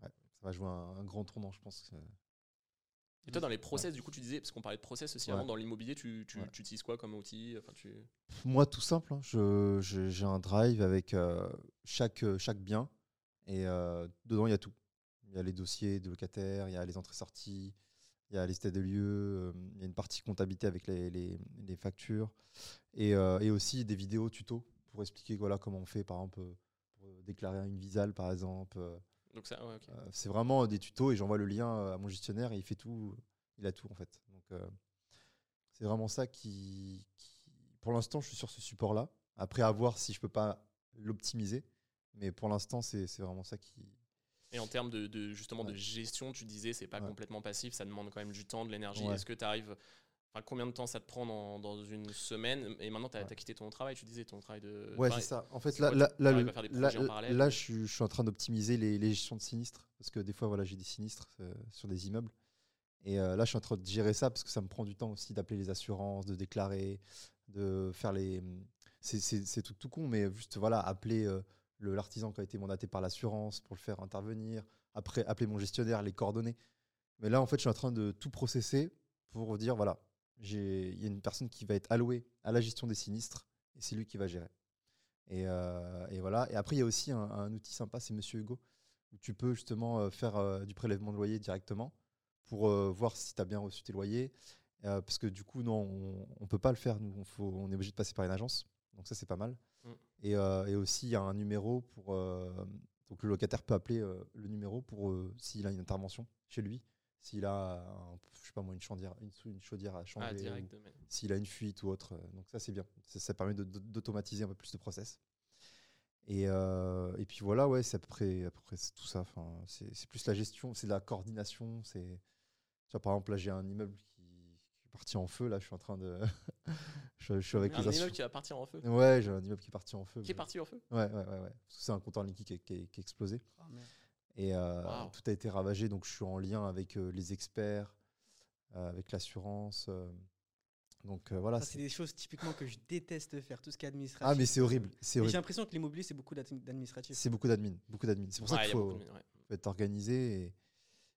Ça va jouer un, un grand tournant, je pense. que- Et toi, dans les process, du coup, tu disais, parce qu'on parlait de process aussi Ouais. avant, dans l'immobilier, tu, tu, Ouais. tu utilises quoi comme outil? Enfin, tu... Moi, tout simple. hein, je- J'ai un drive avec euh, chaque, euh, chaque bien. Et euh, dedans, il y a tout. Il y a les dossiers de locataires, il y a les entrées-sorties, il y a les états de lieux, euh, il y a une partie comptabilité avec les, les- les factures. Et, et aussi des vidéos tutos pour expliquer voilà, comment on fait, par exemple, pour déclarer une visale, par exemple. Euh, Donc, ça, ouais. Euh, c'est vraiment des tutos et j'envoie le lien euh, à mon gestionnaire et il fait tout. Il a tout en fait. Donc euh, c'est vraiment ça qui, qui- Pour l'instant, je suis sur ce support-là. Après, à voir si je peux pas l'optimiser. Mais pour l'instant, c'est vraiment ça qui. Et en termes de, de- justement de gestion, tu disais, c'est pas Ouais. complètement passif, ça demande quand même du temps, de l'énergie. Est-ce que tu arrives. Enfin, combien de temps ça te prend dans, dans une semaine Et maintenant, tu as, Ouais. quitté ton travail, tu disais ton travail de. Ouais, enfin, c'est ça. En fait, là, quoi, là, là, le- là, parallèle là, je, suis, je suis en train d'optimiser les, les gestions de sinistres parce que des fois, voilà, j'ai des sinistres euh, sur des immeubles. Et euh, là, je suis en train de gérer ça parce que ça me prend du temps aussi d'appeler les assurances, de déclarer, de faire les. C'est- C'est tout, tout con, mais juste voilà, appeler euh, l'artisan qui a été mandaté par l'assurance pour le faire intervenir, après appeler mon gestionnaire, les coordonnées. Mais là, en fait, je suis en train de tout processer pour dire voilà, il y a une personne qui va être allouée à la gestion des sinistres et c'est lui qui va gérer. Et, euh, et voilà. Et après, il y a aussi un, un outil sympa, c'est Monsieur Hugo, où tu peux justement euh, faire euh, du prélèvement de loyer directement pour voir si tu as bien reçu tes loyers. Parce que du coup, non, on ne peut pas le faire. Nous, on, faut, on est obligé de passer par une agence. Donc ça, c'est pas mal. Mm. Et, et aussi, il y a un numéro pour... donc le locataire peut appeler le numéro pour s'il a une intervention chez lui, s'il a, un- je sais pas moi, une chaudière, une, chaudière à changer, Ah, direct. de- s'il a une fuite ou autre. euh, Donc ça, c'est bien. Ça, ça permet de- de- d'automatiser un peu plus de process. Et, euh, et puis voilà, ouais, c'est à peu près, à peu près tout ça. Enfin, c'est c'est plus la gestion, c'est de la coordination. C'est, tu vois, par exemple, là, j'ai un immeuble qui, qui est parti en feu. Là, je suis en train de, je, je suis avec Un les immeuble qui va partir en feu. Ouais, j'ai un immeuble qui est parti en feu. Qui est parti en feu Ouais, ouais, ouais, ouais. Parce que c'est un compteur liquide qui, qui qui est explosé. Ah, merde. Et euh, Wow. tout a été ravagé, donc je suis en lien avec euh, les experts, euh, avec l'assurance. euh. donc euh, voilà. C'est des choses typiquement que je déteste faire, tout ce qui est administratif. Ah, mais c'est horrible. C'est J'ai l'impression que l'immobilier, c'est beaucoup d'admi- d'administratif. C'est beaucoup d'admin. Beaucoup d'admin. C'est pour ça qu'il faut, ouais. être organisé.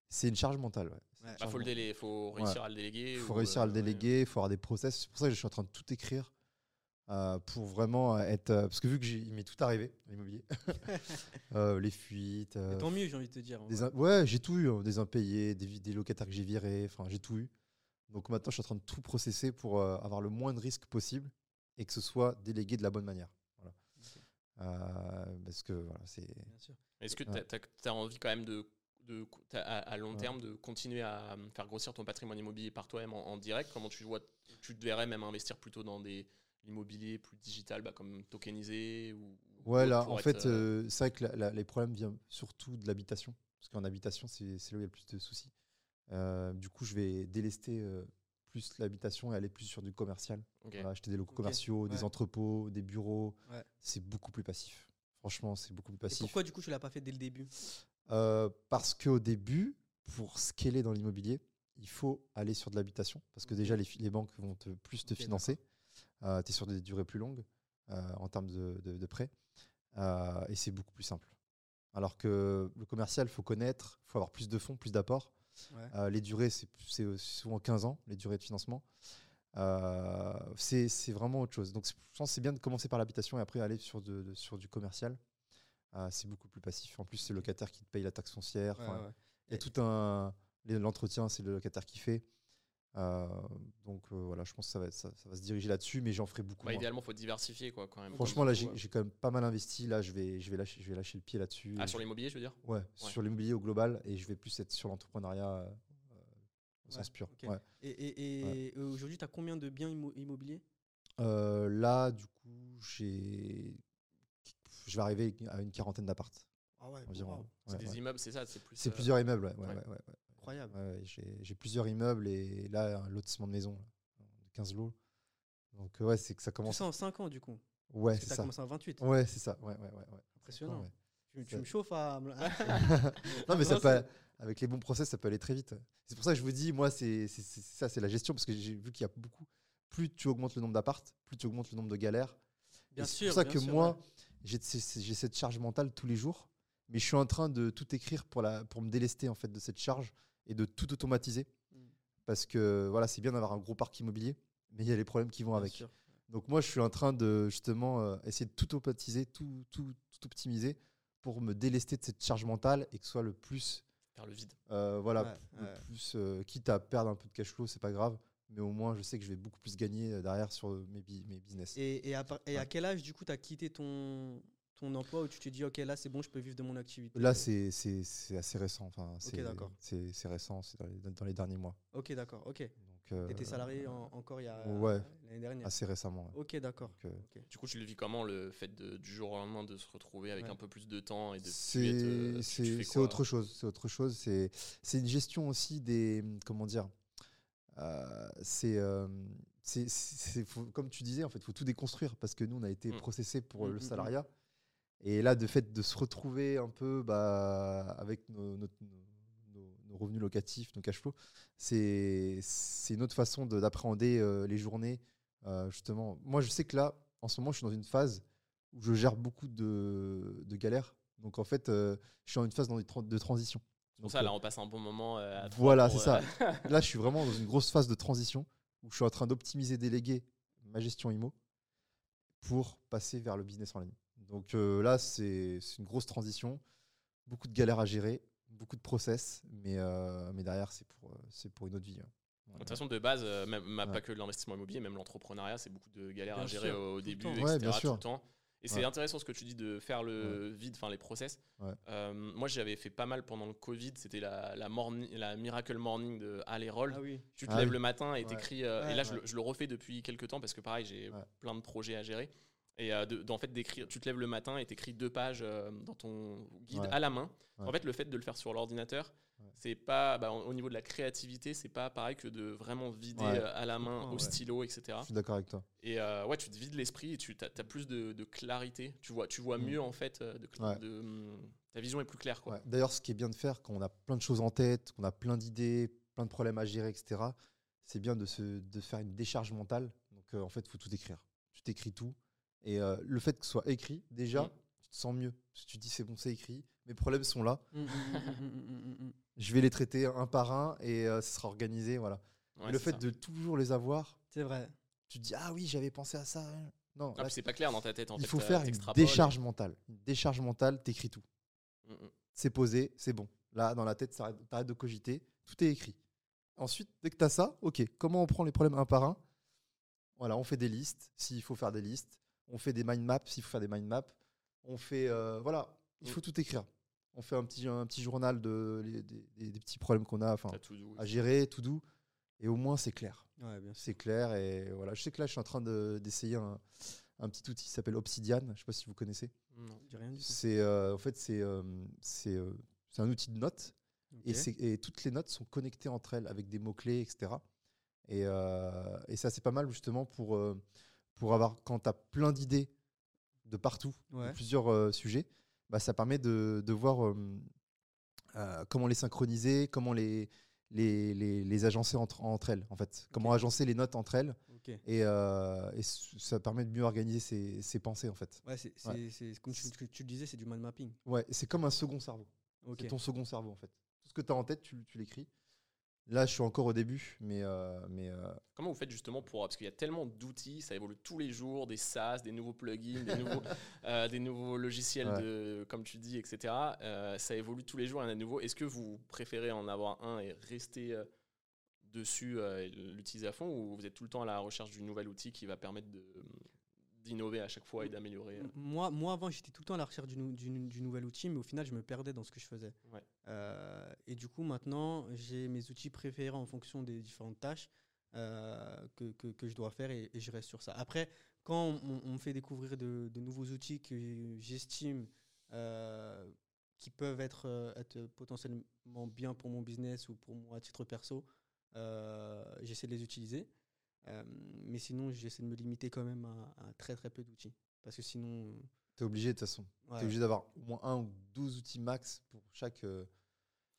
C'est une charge mentale. Ouais. Bah, charge faut le mentale. délai, faut réussir à le déléguer. Il faut réussir à le déléguer, il faut avoir des process. C'est pour ça que je suis en train de tout écrire euh, pour vraiment être. euh, parce que vu que j'ai- il m'est tout arrivé, l'immobilier, Euh, les fuites. euh, tant mieux, j'ai envie de te dire. des ouais, j'ai tout eu. hein, des impayés, des, locataires que j'ai virés. Enfin, j'ai tout eu. Donc maintenant, je suis en train de tout processer pour euh, avoir le moins de risques possible et que ce soit délégué de la bonne manière. Voilà. Euh, parce que voilà, c'est. Est-ce que Ouais. tu as, envie quand même de, de à, à long Ouais. terme de continuer à euh, faire grossir ton patrimoine immobilier par toi-même en, en direct? Comment tu vois Tu te verrais même investir plutôt dans des l'immobilier plus digital, bah, comme tokenisé ou ou Ouais, là, en fait, euh, euh, c'est vrai que la- la- les problèmes viennent surtout de l'habitation. Parce qu'en habitation, c'est c'est là où il y a le plus de soucis. Euh, du coup, je vais délester euh, plus l'habitation et aller plus sur du commercial. Voilà, acheter des locaux commerciaux, des entrepôts, des bureaux. Ouais. C'est beaucoup plus passif. Franchement, c'est beaucoup plus Et passif. pourquoi du coup tu l'as pas fait dès le début? Euh, parce qu'au début, pour scaler dans l'immobilier, il faut aller sur de l'habitation. Parce que déjà, les, les banques vont te, plus te financer. Tu es sur des durées plus longues euh, en termes de, de- de prêts. Euh, et c'est beaucoup plus simple. Alors que le commercial, il faut connaître, il faut avoir plus de fonds, plus d'apports. Ouais. Euh, les durées, c'est souvent 15 ans, les durées de financement. Euh, c'est vraiment autre chose. Donc, je pense que c'est bien de commencer par l'habitation et après aller sur, de- de- sur du commercial. Euh, c'est beaucoup plus passif. En plus, c'est le locataire qui te paye la taxe foncière. Ouais, Enfin, ouais. Il y a tout un. L'entretien, c'est le locataire qui fait. Euh, donc euh, voilà, je pense que ça va, être- ça, ça va se diriger là-dessus, mais j'en ferai beaucoup Bah, moins. idéalement, faut diversifier quoi quand même. Franchement, là, j'ai quand même pas mal investi. Là, je vais, je vais, lâcher, je vais lâcher le pied là-dessus. Ah, sur l'immobilier, je veux dire Ouais, sur l'immobilier au global et je vais plus être sur l'entrepreneuriat euh, au sens Ouais, pur. ok. Ouais. Et, et- et, euh, aujourd'hui, tu as combien de biens immo- immobiliers? Euh, là, du coup, j'ai. Je vais arriver à une quarantaine d'appart Ah ouais, C'est des ouais. immeubles, c'est ça C'est plus. C'est euh, plusieurs immeubles, ouais. Incroyable. Ouais, j'ai j'ai plusieurs immeubles et là, un lotissement de maison, là, de 15 lots. Donc, euh, ouais, c'est que ça Tout commence. ça en 5 ans du coup Ouais, c'est as ça. commencé en 28. Ouais, c'est ça. Ouais, ouais, ouais. ouais. Impressionnant. Ouais. Tu, tu Ça- me chauffes à. non, mais ça peut, avec les bons process, ça peut aller très vite. C'est pour ça que je vous dis, moi, c'est ça, c'est la gestion, parce que j'ai vu qu'il y a beaucoup. Plus tu augmentes le nombre d'appart, plus tu augmentes le nombre de galères. Bien sûr. C'est pour ça que sûr, moi, ouais. j'ai cette charge mentale tous les jours, mais je suis en train de tout écrire pour, la, pour me délester en fait de cette charge et de tout automatiser. Mm. Parce que voilà, c'est bien d'avoir un gros parc immobilier, mais il y a les problèmes qui vont Bien avec. sûr. Donc moi, je suis en train de justement euh, essayer de tout automatiser, tout, tout, tout optimiser pour me délester de cette charge mentale et que ce soit le plus, Faire le vide. euh, voilà, Ouais, le ouais. plus, euh, quitte à perdre un peu de cash flow, c'est pas grave, mais au moins je sais que je vais beaucoup plus gagner derrière sur mes, business. Et, et, à, et à quel âge, du coup, tu as quitté ton, ton emploi où tu te dis, OK, là, c'est bon, je peux vivre de mon activité Là, c'est c'est- c'est assez récent, enfin, c'est d'accord. c'est- récent, c'est dans les, dans les derniers mois. OK, d'accord. OK. Donc, euh, t'es salarié en- encore il y a ouais. l'année dernière assez récemment. ouais. OK, d'accord. Euh, Du coup, tu le vis comment le fait de, du jour au lendemain de se retrouver avec Ouais. un peu plus de temps et de C'est euh, autre chose. C'est autre chose. C'est c'est une gestion aussi des comment dire. euh, c'est euh, c'est- c'est- faut- comme tu disais en fait, faut tout déconstruire parce que nous on a été Mm. processés pour Mm, le mm. salariat et là de fait de se retrouver un peu bah, avec nos, notre- nos- nos- nos revenus locatifs, nos cash flows, c'est une autre façon de- d'appréhender euh, les journées. euh, justement, moi je sais que là en ce moment je suis dans une phase où je gère beaucoup de, de galères. Donc en fait, euh, je suis dans une phase dans de transition. Donc, ça, là, on passe un bon moment. à voilà, c'est ça. Là, je suis vraiment dans une grosse phase de transition où je suis en train d'optimiser, déléguer ma gestion IMO pour passer vers le business en ligne. Donc euh, là, c'est une grosse transition, beaucoup de galères à gérer, beaucoup de process, mais, euh, mais derrière, c'est pour, euh, c'est pour une autre vie. hein. De toute façon, de base, même ma- Ouais. pas que l'investissement immobilier, même l'entrepreneuriat, c'est beaucoup de galères à gérer sûr, au début, temps. etc. Ouais, bien tout le temps. Et c'est Ouais. intéressant ce que tu dis de faire le vide, enfin les process. Ouais. Euh, moi, j'avais fait pas mal pendant le Covid. C'était la, la, morning- la Miracle Morning de Al Herold. Ah oui. Tu te Ah lèves oui. le matin et Ouais. t'écris. euh, Ouais, et là, je, le, je le refais depuis quelques temps parce que pareil, j'ai Ouais. plein de projets à gérer. Et euh, de- d'en fait, d'écrire, tu te lèves le matin et t'écris deux pages euh, dans ton guide Ouais. à la main. Ouais. En fait, le fait de le faire sur l'ordinateur, Ouais. c'est pas bah, au au niveau de la créativité, c'est pas pareil que de vraiment vider euh, à la main au stylo, etc. Je suis d'accord avec toi. Et euh, ouais, tu te vides l'esprit et tu as, plus de, de clarité. Tu vois, tu vois Mm. mieux en fait. De, hum, ta vision est plus claire. Quoi. D'ailleurs, ce qui est bien de faire quand on a plein de choses en tête, qu'on a plein d'idées, plein de problèmes à gérer, etc., c'est bien de, se, de faire une décharge mentale. Donc, en fait, il faut tout écrire. Tu t'écris tout. Et euh, le fait que ce soit écrit, déjà, Mm. tu te sens mieux. Parce que tu te dis, c'est bon, c'est écrit. Mes problèmes sont là. Mm, mm. Je vais les traiter un par un et euh, ce sera organisé. Voilà. Ouais, le fait ça. de toujours les avoir, C'est vrai. tu te dis, ah oui, j'avais pensé à ça. Non, Ah, c'est pas clair dans ta tête. En il fait, faut t'as- faire une décharge mentale. Une décharge mentale, t'écris tout. C'est posé, c'est bon. Là, dans la tête, t'arrêtes de cogiter, tout est écrit. Ensuite, dès que tu as ça, ok, comment on prend les problèmes un par un? Voilà, on fait des listes, s'il faut faire des listes. On fait des mind maps, s'il faut faire des mind maps. On fait, euh, voilà, il Mm. faut tout écrire. On fait un petit, un petit journal de, les- des, des- des petits problèmes qu'on a à gérer, tout doux. Et au moins, c'est clair. Ouais. C'est clair. Et voilà, je sais que là, je suis en train de- d'essayer un, un petit outil qui s'appelle Obsidian. Je ne sais pas si vous connaissez. Non. J'ai rien du tout. C'est euh, en fait c'est euh, c'est c'est un outil de notes et, toutes les notes sont connectées entre elles avec des mots clés etc. Et, euh, et ça c'est pas mal justement pour pour avoir quand tu as plein d'idées de partout, Ouais. de plusieurs euh, sujets, bah, ça permet de, de voir euh, comment les synchroniser, comment les les, les, les agencer entre, entre elles en fait, comment agencer les notes entre elles et, euh, ça permet de mieux organiser ses, ses pensées en fait. Ouais, c'est, Ouais. comme tu, que tu le disais, c'est du mind mapping. Ouais, c'est comme un second cerveau. Ok. C'est ton second cerveau en fait. Tout ce que tu as en tête, tu, tu l'écris. Là, je suis encore au début, mais, euh, mais euh, Comment vous faites justement pour. Parce qu'il y a tellement d'outils, ça évolue tous les jours, des SaaS, des nouveaux plugins, des nouveaux, euh, des nouveaux logiciels, Ouais. de, comme tu dis, etc. Euh, ça évolue tous les jours, il y en a de nouveaux. Est-ce que vous préférez en avoir un et rester dessus et l'utiliser à fond ou vous êtes tout le temps à la recherche du nouvel outil qui va permettre de- d'innover à chaque fois et d'améliorer euh Moi, moi, avant, j'étais tout le temps à la recherche du, nou- du nou- du nouvel outil, mais au final, je me perdais dans ce que je faisais. Ouais. Euh, et du coup, maintenant, j'ai mes outils préférés en fonction des différentes tâches euh, que, que- que je dois faire et, et je reste sur ça. Après, quand on, on me fait découvrir de, de nouveaux outils que j'estime euh, qui peuvent être, être potentiellement bien pour mon business ou pour moi à titre perso, j'essaie de les utiliser. Euh, mais sinon, j'essaie de me limiter quand même à, à très très peu d'outils. Parce que sinon. tu es obligé de toute façon. Tu ouais. es obligé d'avoir au moins un ou 12 outils max pour chaque, euh,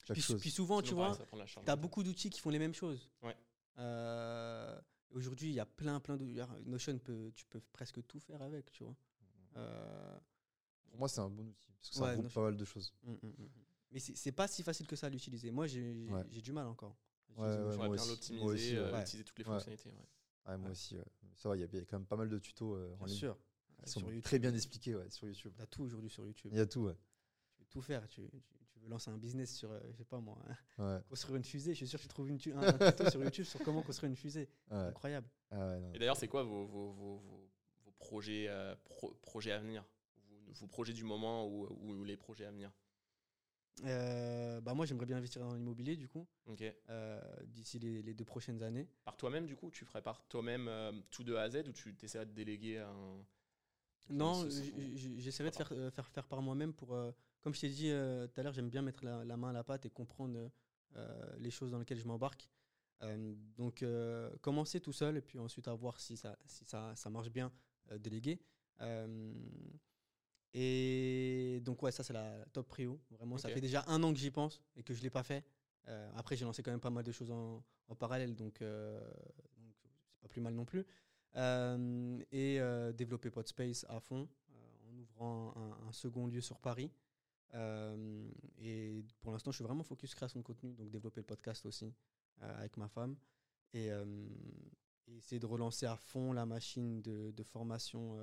chaque Puis, chose. puis souvent, tu Sinon, pareil, vois, ça prend la charge. tu as beaucoup d'outils qui font les mêmes choses. Ouais. Euh, Aujourd'hui, il y a plein, plein de. Notion, peut, tu peux presque tout faire avec, tu vois. Euh, Pour moi, c'est un bon outil parce que ça Ouais, regroupe Notion. pas mal de choses. mm, mm, mm. Mais c'est c'est pas si facile que ça à l'utiliser. Moi, j'ai j'ai- Ouais. j'ai du mal encore. Ouais, J'utilise ouais, bien aussi, l'optimiser, moi aussi, euh, ouais. utiliser toutes les fonctionnalités. ouais. Ouais, moi Ouais. aussi. ouais. Ça va, il y, a- il y a quand même pas mal de tutos euh, en Bien ligne sûr. qui sont YouTube. très bien expliqués ouais, sur YouTube. Tu as tout aujourd'hui sur YouTube. Il y a tout. Ouais. Tu veux tout faire. Tu, tu- tu veux lancer un business sur, euh, je sais pas moi, Ouais, construire une fusée. Je suis sûr que tu trouves une tu- un, un tuto sur YouTube sur comment construire une fusée. ouais. Incroyable. Ah ouais, non. Et d'ailleurs, c'est quoi vos, vos, vos, vos- vos projets, euh, pro- projets à venir? Vos, vos projets du moment ou, ou les projets à venir? Euh, bah moi, j'aimerais bien investir dans l'immobilier, du coup, euh, d'ici les, les deux prochaines années. Par toi-même, du coup, tu ferais par toi-même euh, tout de A à Z ou tu essaierais de déléguer à un. Non, c'est- c'est- j- j- j'essaierai de faire, euh, faire, faire par moi-même pour. comme je t'ai dit tout à l'heure, j'aime bien mettre la, la main à la pâte et comprendre les choses dans lesquelles je m'embarque. Donc, commencer tout seul et puis ensuite à voir si ça, si ça, ça marche bien, déléguer. Et donc, ouais, ça, c'est la top prio. Vraiment, ça fait déjà un an que j'y pense et que je ne l'ai pas fait. Euh, après, j'ai lancé quand même pas mal de choses en, en parallèle, donc euh, c'est pas plus mal non plus. Euh, et euh, développer Podspace à fond en ouvrant un, un second lieu sur Paris. Et pour l'instant, je suis vraiment focus création de contenu, donc développer le podcast aussi avec ma femme. Et, et essayer de relancer à fond la machine de, de formation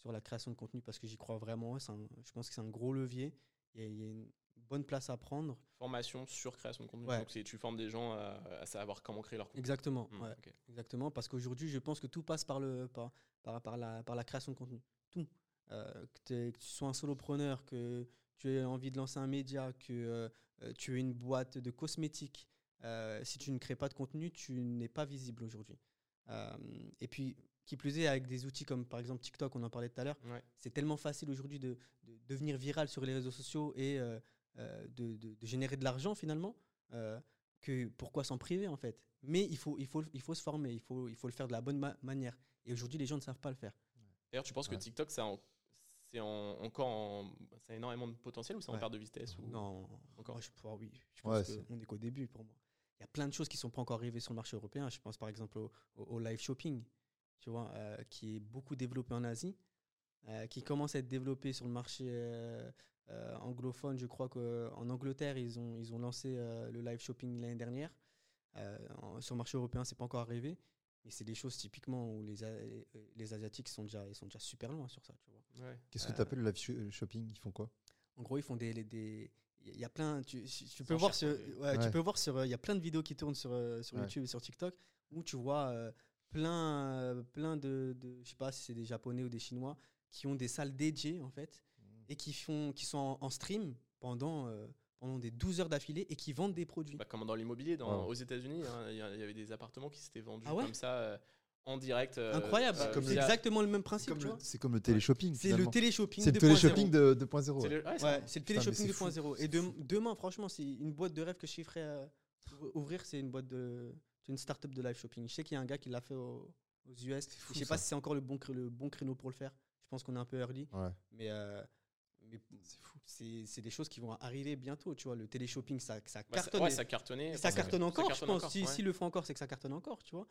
sur la création de contenu parce que j'y crois vraiment. Un- je pense que c'est un gros levier. Il y, a, il y a une bonne place à prendre. Formation sur création de contenu. Ouais. Donc, tu formes des gens à, à savoir comment créer leur contenu. Exactement. Hmm, ouais. Exactement, parce qu'aujourd'hui, je pense que tout passe par, le, par, par, par la, par la création de contenu. Tout. Euh, que, tu sois un solopreneur, que tu aies envie de lancer un média, que euh, euh, tu aies une boîte de cosmétiques, euh, si tu ne crées pas de contenu, tu n'es pas visible aujourd'hui. Euh, et puis, qui plus est, avec des outils comme par exemple TikTok, on en parlait tout à l'heure, Ouais. c'est tellement facile aujourd'hui de, de devenir viral sur les réseaux sociaux et euh, euh, de, de- de générer de l'argent finalement, euh, que pourquoi s'en priver en fait? Mais il faut, il, faut, il faut se former, il faut, il faut le faire de la bonne ma- manière. Et aujourd'hui, les gens ne savent pas le faire. D'ailleurs, tu penses que. TikTok, ça a en- c'est en- encore en- ça a énormément de potentiel ou c'est en perte de vitesse ou... Non, Encore? moi, je, oh oui, je pense c'est- qu'on est qu'au début pour moi. Il y a plein de choses qui ne sont pas encore arrivées sur le marché européen. Je pense par exemple au, au- au live shopping, tu vois, euh, qui est beaucoup développé en Asie, euh, qui commence à être développé sur le marché euh, euh, anglophone. Je crois qu'en Angleterre, ils ont, ils ont lancé euh, le live shopping l'année dernière. Euh, en- sur le marché européen, c'est pas encore arrivé. Mais c'est des choses typiquement où les, les Asiatiques sont déjà, ils sont déjà super loin sur ça, tu vois. Ouais. Qu'est-ce que tu appelles le live sh- shopping? Ils font quoi? En gros, ils font des, les- des- il y a plein. Tu, tu peux voir sur, ouais, tu peux voir sur. euh, Il y a plein de vidéos qui tournent sur, euh, sur Ouais. YouTube et sur TikTok où tu vois euh, plein, euh, plein de, de- je sais pas si c'est des Japonais ou des Chinois qui ont des salles dédiées en fait et qui font, qui sont en, en stream pendant euh, pendant des 12 heures d'affilée et qui vendent des produits. Bah, comme dans l'immobilier, dans- Ouais. aux États-Unis, hein, il y, avait des appartements qui s'étaient vendus Ah ouais comme ça euh, en direct. euh, Incroyable. euh, comme c'est via- exactement le même principe. tu vois. c'est comme le téléshopping. C'est le finalement. téléshopping. C'est le 2.0. téléshopping de 2.0. C'est ouais. le- ouais, c'est Ouais, c'est le Putain, mais téléshopping c'est fou, 2.0. Et de- demain, franchement, c'est une boîte de rêve que je chiffrerais euh, ouvrir. C'est une boîte de. C'est une start-up de live shopping. Je sais qu'il y a un gars qui l'a fait au- aux US. fou, je sais ça. pas si c'est encore le bon, cré- le bon créneau pour le faire. Je pense qu'on est un peu early. Ouais. Mais, euh, mais C'est fou. c'est c'est des choses qui vont arriver bientôt. Tu vois, le téléshopping, ça, ça Bah, ça- cartonne. ouais, ça cartonnait. Et ça cartonne encore, cartonne je pense. si ouais. Le fait encore, c'est que ça cartonne encore, tu vois.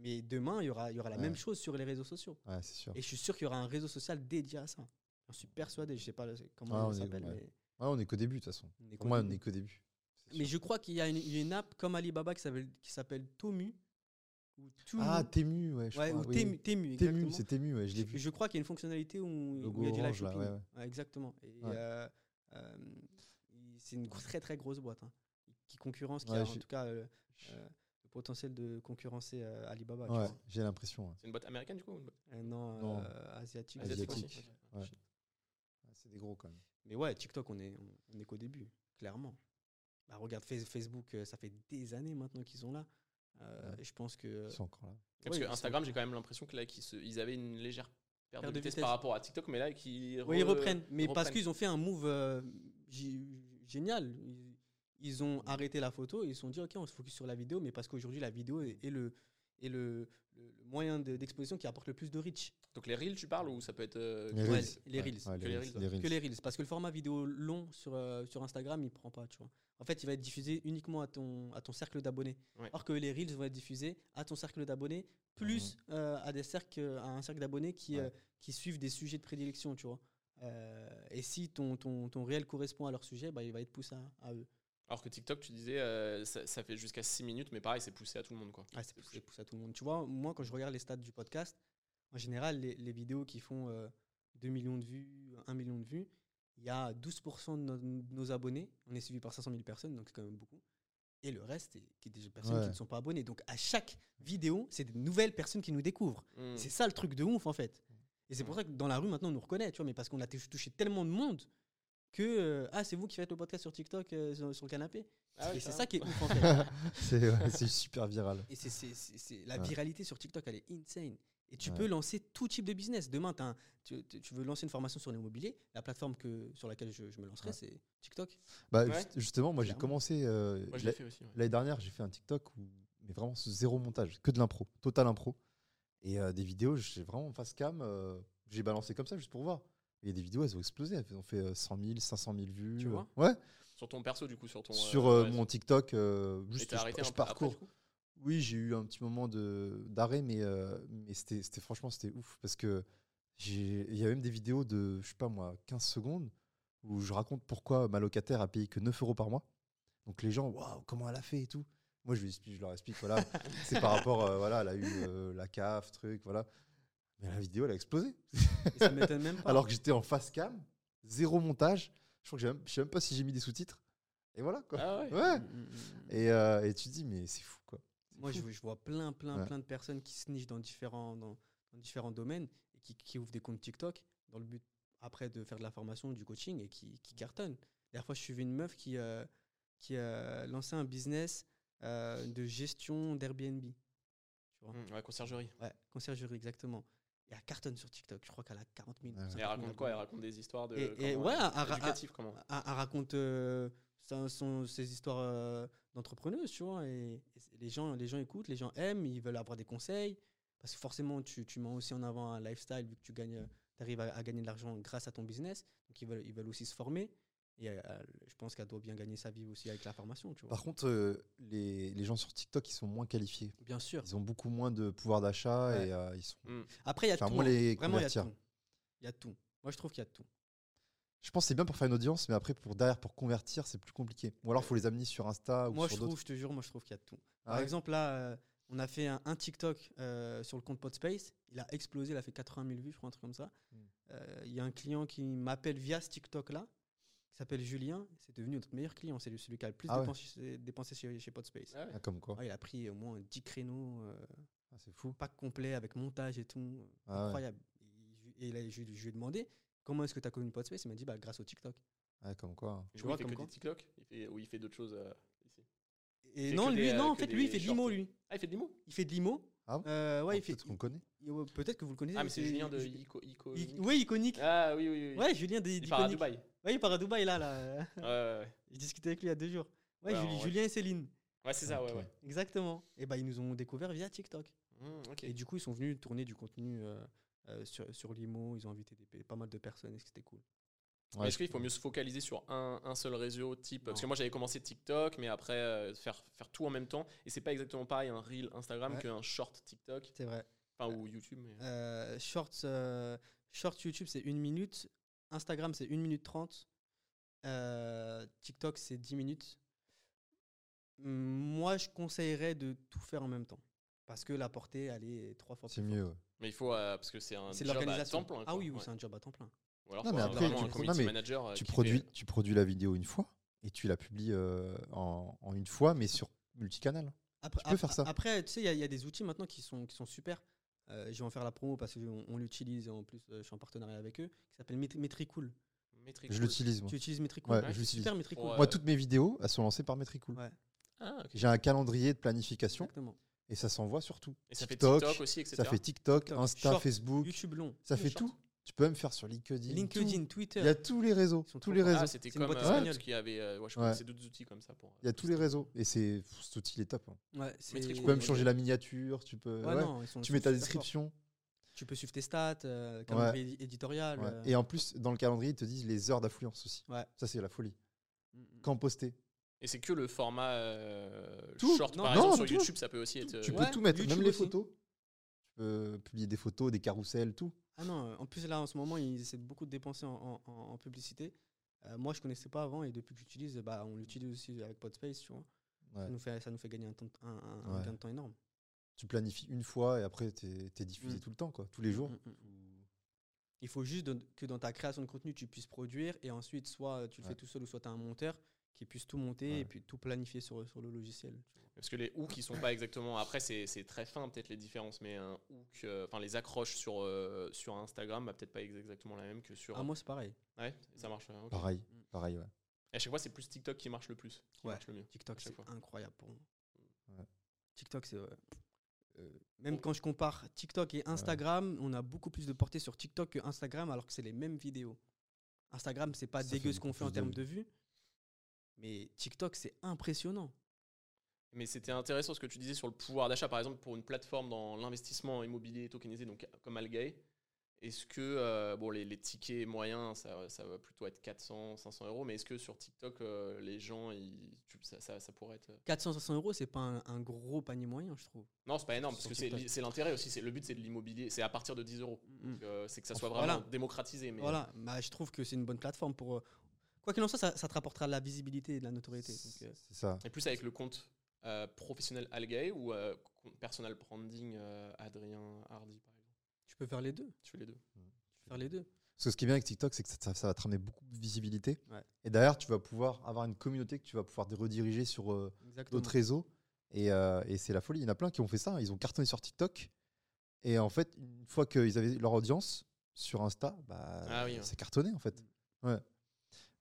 Mais demain, il y aura, il y aura la Ouais. même chose sur les réseaux sociaux. Ouais, c'est sûr. Et je suis sûr qu'il y aura un réseau social dédié à ça. J'en suis persuadé. Je sais pas comment Ah, est- s'appelle, ouais. mais on est qu'au début, de toute façon. on est Pour moi, on connu. est qu'au début. Mais je crois qu'il y, a une- une app comme Alibaba qui s'appelle Tomu. Ou Tumu. Ah, Tému, ouais. Je ouais, crois, ou oui, Temu. Temu, c'est Tému, ouais, je l'ai Je, vu. je crois qu'il y a une fonctionnalité où, Logo où il y a du live là, ouais, exactement. Euh, euh, c'est une très très grosse boîte hein, qui concurrence, qui a en je- tout cas euh, le potentiel de concurrencer euh, Alibaba. tu Ouais, vois. j'ai l'impression. ouais. C'est une boîte américaine du coup ou une boîte Euh, non, Non. euh, asiatique. asiatique je Asiatique. crois. Ouais. Ouais, C'est des gros quand même. Mais ouais, TikTok, on est, on, on est qu'au début, clairement. Bah, regarde Face- Facebook, euh, ça fait des années maintenant qu'ils sont là. Euh, Ouais. et je pense que. Ils sont encore là. Parce que ils Instagram, j'ai quand même l'impression que là, qu'ils se- ils avaient une légère perte de, Perte de vitesse, vitesse. par rapport à TikTok, mais là, qui Oui, ils reprennent. Mais parce reprennent. qu'ils ont fait un move euh, gé- génial. Ils, ils ont arrêté la photo et ils se sont dit, OK, on se focus sur la vidéo, mais parce qu'aujourd'hui, la vidéo est, est le, est le, le- le moyen de- d'exposition qui apporte le plus de reach. Donc les reels, tu parles ou ça peut être. euh, Les Reels. les Reels. ouais, Que les Reels, les Reels. Que les Reels. Parce que le format vidéo long sur, euh, sur Instagram, il prend pas, tu vois. En fait, il va être diffusé uniquement à ton, à ton cercle d'abonnés. Ouais. Alors que les Reels vont être diffusés à ton cercle d'abonnés, plus euh, à, des cercles, à un cercle d'abonnés qui, Ouais. euh, qui suivent des sujets de prédilection, tu vois. Euh, et si ton, ton, ton réel correspond à leur sujet, bah, il va être poussé à, à eux. Alors que TikTok, tu disais, euh, ça, ça fait jusqu'à 6 minutes, mais pareil, c'est poussé à tout le monde. Quoi. Ah, c'est poussé, poussé à tout le monde. Tu vois, moi, quand je regarde les stats du podcast, en général, les, les vidéos qui font euh, 2 millions de vues, 1 million de vues, il y a 12% de nos, de nos abonnés. On est suivi par 500 000 personnes, donc c'est quand même beaucoup. Et le reste, c'est qui est des personnes Ouais. qui ne sont pas abonnées. Donc à chaque vidéo, c'est des nouvelles personnes qui nous découvrent. Hmm. C'est ça le truc de ouf, en fait. Et c'est pour ça que dans la rue, maintenant, on nous reconnaît, tu vois, mais parce qu'on a touché touché tellement de monde que, euh, ah, c'est vous qui faites le podcast sur TikTok euh, sur, sur le canapé. Ah ouais, et c'est ça qui est ouf, en fait. C'est ouais, super viral. Et c'est, c'est- c'est- c'est- la Ouais. viralité sur TikTok, elle est insane. Et tu Ouais. peux lancer tout type de business. Demain, un- tu, tu- veux lancer une formation sur l'immobilier. La plateforme que, sur laquelle je, je me lancerai, Ouais. c'est TikTok. Bah, Ouais. juste- justement, moi j'ai commencé. euh. L'année dernière, j'ai fait un TikTok où, mais vraiment zéro montage, que de l'impro, total impro. Et euh, des vidéos, j'ai vraiment face cam, euh, j'ai balancé comme ça juste pour voir. Et des vidéos, elles ont explosé, elles ont fait euh, 100 000, 500 000 vues. Tu vois Ouais, Sur ton perso, du coup, sur ton. sur euh, euh, ouais, mon TikTok, euh, juste je, arrêté je après, parcours. Oui, j'ai eu un petit moment d'arrêt, mais, euh, mais c'était franchement c'était ouf parce que il y a même des vidéos de je sais pas moi 15 secondes où je raconte pourquoi ma locataire a payé que 9 euros par mois. Donc les gens waouh comment elle a fait et tout. Moi je, lui explique- je leur explique voilà c'est par rapport euh, voilà elle a eu euh, la CAF truc voilà. Mais la vidéo elle a explosé. Et ça m'étonne même pas. Alors que j'étais en face cam, zéro montage. Je crois que même- je sais même pas si j'ai mis des sous-titres. Et voilà quoi. Ah ouais. Ouais. Mm, mm, mm. Et, euh, et tu te dis mais c'est fou quoi. Moi, fou. je, je vois plein, plein, Ouais. plein de personnes qui se nichent dans différents, dans, dans différents domaines et qui, qui ouvrent des comptes TikTok dans le but après de faire de la formation, du coaching et qui, qui cartonnent. La dernière fois, je suivais une meuf qui, euh, qui a lancé un business euh, de gestion d'Airbnb. Tu vois Hmm, ouais, conciergerie. Ouais, conciergerie, exactement. Et elle cartonne sur TikTok. Je crois qu'elle a 40 000. Ouais. 50 Et 000 elle raconte quoi? Elle raconte des histoires de. Et- et comment, ouais, éducatives, comment? Elle, elle raconte euh, son- son- ses histoires euh, d'entrepreneuse, tu vois. Et, les, gens, les gens écoutent, les gens aiment, ils veulent avoir des conseils. Parce que forcément, tu, tu mets aussi en avant un lifestyle vu que tu gagnes, arrives à, à gagner de l'argent grâce à ton business. Donc, ils veulent, ils veulent aussi se former. Et euh, je pense qu'elle doit bien gagner sa vie aussi avec la formation, tu vois. Par contre, euh, les, les gens sur TikTok, ils sont moins qualifiés. Bien sûr. Ils ont beaucoup moins de pouvoir d'achat Ouais. et euh, ils sont. Hmm. Après, il y a Enfin, tout. moi, hein. les Vraiment, il y a tout. Il y a tout. Moi, je trouve qu'il y a tout. Je pense que c'est bien pour faire une audience, mais après, pour derrière, pour convertir, c'est plus compliqué. Ou alors, il faut les amener sur Insta ou Moi, je sur d'autres. trouve, je te jure, moi, je trouve qu'il y a tout. Ah Par ouais exemple, là, euh, on a fait un, un TikTok euh, sur le compte Podspace. Il a explosé, il a fait 80 000 vues, je crois, un truc comme ça. Mm. Euh, Il y a un client qui m'appelle via ce TikTok-là, s'appelle Julien. C'est devenu notre meilleur client. C'est celui qui a le plus Ah ouais. dépensé, dépensé chez, chez Podspace. Ah ouais. Ah, comme quoi. Ouais, il a pris au moins 10 créneaux, euh, Ah, c'est fou. pack complet avec montage et tout. Ah ouais. Incroyable. Et, là, je, je lui ai demandé comment est-ce que tu as connu Podspace? Il m'a dit bah, grâce au TikTok. Ah, comme quoi. Tu vois il fait comme que quoi? des TikTok il fait, Ou il fait d'autres choses euh, ici? Et non, lui, des, euh, non, en fait, lui, il fait de l'IMO, lui. Ah, il fait de l'IMO Il fait de l'IMO. Ah bon Euh, ouais, il fait. Peut-être qu'on connaît. Peut-être que vous le connaissez. Ah, mais c'est Julien de Ico. Ico I- Oui, iconique. Ah, oui, oui, oui. Ouais, Julien de- il part à. Dubaï. Ouais, il part à Dubaï, là. là. Ouais, ouais, ouais. J'ai discuté avec lui il y a deux jours. Ouais. Julien et Céline. Ouais, c'est ça, ouais, ouais. Exactement. Et bah, ils nous ont découvert via TikTok. Mmh. Et du coup, ils sont venus tourner du contenu euh, euh, sur, sur l'IMO. Ils ont invité des- pas mal de personnes et c'était cool. Ouais, Est-ce qu'il faut mieux se focaliser sur un, un seul réseau type Parce que moi j'avais commencé TikTok, mais après euh, faire, faire tout en même temps. Et c'est pas exactement pareil un reel Instagram Ouais. qu'un short TikTok. C'est vrai. Enfin, ou YouTube. Mais... Euh, euh, shorts YouTube, c'est une minute. Instagram, c'est 1 minute 30. Euh, TikTok, c'est 10 minutes. Moi, je conseillerais de tout faire en même temps. Parce que la portée, elle est trois fois C'est plus mieux. forte. ouais. Mais il faut. euh, parce que c'est un C'est job à l'organisation. temps plein. Ah oui, oui, Ouais. c'est un job à temps plein. Ou alors Non, mais après, vraiment tu un pro- community non, mais manager. euh, Tu produis, fait- tu produis la vidéo une fois et tu la publies euh, en, en une fois, mais sur multicanal. Après, Tu peux faire ça. Après, tu sais, il y a- il y, a des outils maintenant qui sont, qui sont super. Euh, je vais en faire la promo parce qu'on on l'utilise et en plus, euh, je suis en partenariat avec eux. Qui s'appelle Metri- Metricool. Metricool. Je l'utilise, moi. Tu utilises Metricool Ouais, Ouais, je super Metricool. Pour, Moi, euh, toutes mes vidéos, elles sont lancées par Metricool. Ouais, Ah. J'ai un calendrier de planification exactement. et ça s'envoie sur tout. Et ça fait TikTok, aussi, etc. Ça fait TikTok, TikTok, Insta, Short, Facebook. YouTube long. Ça fait tout. Tu peux même faire sur LinkedIn. LinkedIn, tout. Twitter. Il y a tous les réseaux. Ils sont Tous les réseaux. Ah, c'était C'est une comme boîte euh, espagnole. y avait. euh, ouais, je Ouais. connaissais d'autres outils comme ça. Pour, Il y a tous les réseaux. Et c'est cet outil, il est top. hein. Ouais. Tu peux même changer la miniature. Tu peux. Ouais, ouais. non, ils sont- Tu mets ta description. Tu peux suivre tes stats, euh, calendrier édi- éditorial. Ouais. euh, Et en plus, dans le calendrier, ils te disent les heures d'affluence aussi. Ouais. Ça, c'est la folie. mm, mm. Quand poster. Et c'est que le format euh, Tout. short, Non, par non, exemple, sur tout. YouTube, ça peut aussi être. Tu euh, peux tout mettre, YouTube même les photos. Peux publier des photos, des carousels, tout. Ah non, en plus là en ce moment ils essaient beaucoup de dépenser en, en- en- en publicité. Euh, moi je connaissais pas avant et depuis que j'utilise, bah, on l'utilise aussi avec Podspace, tu vois. Ouais. Ça, nous fait, ça nous fait gagner un, temps- un- un- un Ouais. gain de temps énorme. Tu planifies une fois et après, tu es, diffusé Mm. tout le temps, quoi, tous les jours. Mm, mm, mm. Il faut juste de- que dans ta création de contenu tu puisses produire et ensuite soit tu le Ouais. fais tout seul ou soit tu as un monteur qui puisse tout monter Ouais. et puis tout planifier sur, sur le logiciel. Parce que les hooks, ils sont pas exactement. Après, c'est c'est très fin, peut-être les différences, mais un hook, euh, enfin les accroches sur, euh, sur Instagram, bah, peut-être pas ex- exactement la même que sur. Ah moi c'est pareil. Ouais, ça marche. euh. Pareil, Mm. pareil, ouais. Et à chaque fois, c'est plus TikTok qui marche le plus, qui Ouais. marche le mieux. TikTok c'est incroyable pour moi. Ouais. TikTok c'est... Euh, même quand je compare TikTok et Instagram, on a beaucoup plus de portée sur TikTok que Instagram alors que c'est les mêmes vidéos. Instagram, c'est pas Ça dégueu ce qu'on fait en termes vues. de vues. Mais TikTok, c'est impressionnant. Mais c'était intéressant ce que tu disais sur le pouvoir d'achat, par exemple, pour une plateforme dans l'investissement immobilier tokenisé, donc comme Algae. Est-ce que euh, bon, les, les tickets moyens, ça, ça va plutôt être 400, 500 euros, mais est-ce que sur TikTok, euh, les gens, ils, tu- ça, ça, ça pourrait être. 400-500 euros, c'est pas un, un gros panier moyen, je trouve. Non, c'est pas énorme, parce que c'est l'intérêt aussi. Le but, c'est de l'immobilier. C'est à partir de 10 euros. Mm. Euh, c'est que ça soit Voilà. vraiment démocratisé. Mais, Voilà, bah, je trouve que c'est une bonne plateforme pour. Quoi qu'il en soit, ça, ça te rapportera de la visibilité et de la notoriété. donc, euh, C'est ça. Et plus avec le compte euh, professionnel Algae ou euh, compte personal branding euh, Adrien Hardy, par exemple? tu peux faire les deux. Tu fais les deux. Tu peux faire les deux. Parce que ce qui est bien avec TikTok, c'est que ça, va te ramener beaucoup de visibilité. Ouais. Et derrière, tu vas pouvoir avoir une communauté que tu vas pouvoir rediriger sur euh, d'autres réseaux. Et, euh, et c'est la folie. Il y en a plein qui ont fait ça. Ils ont cartonné sur TikTok. Et en fait, une fois qu'ils avaient leur audience sur Insta, bah, Ah oui, ouais. c'est cartonné en fait. Ouais.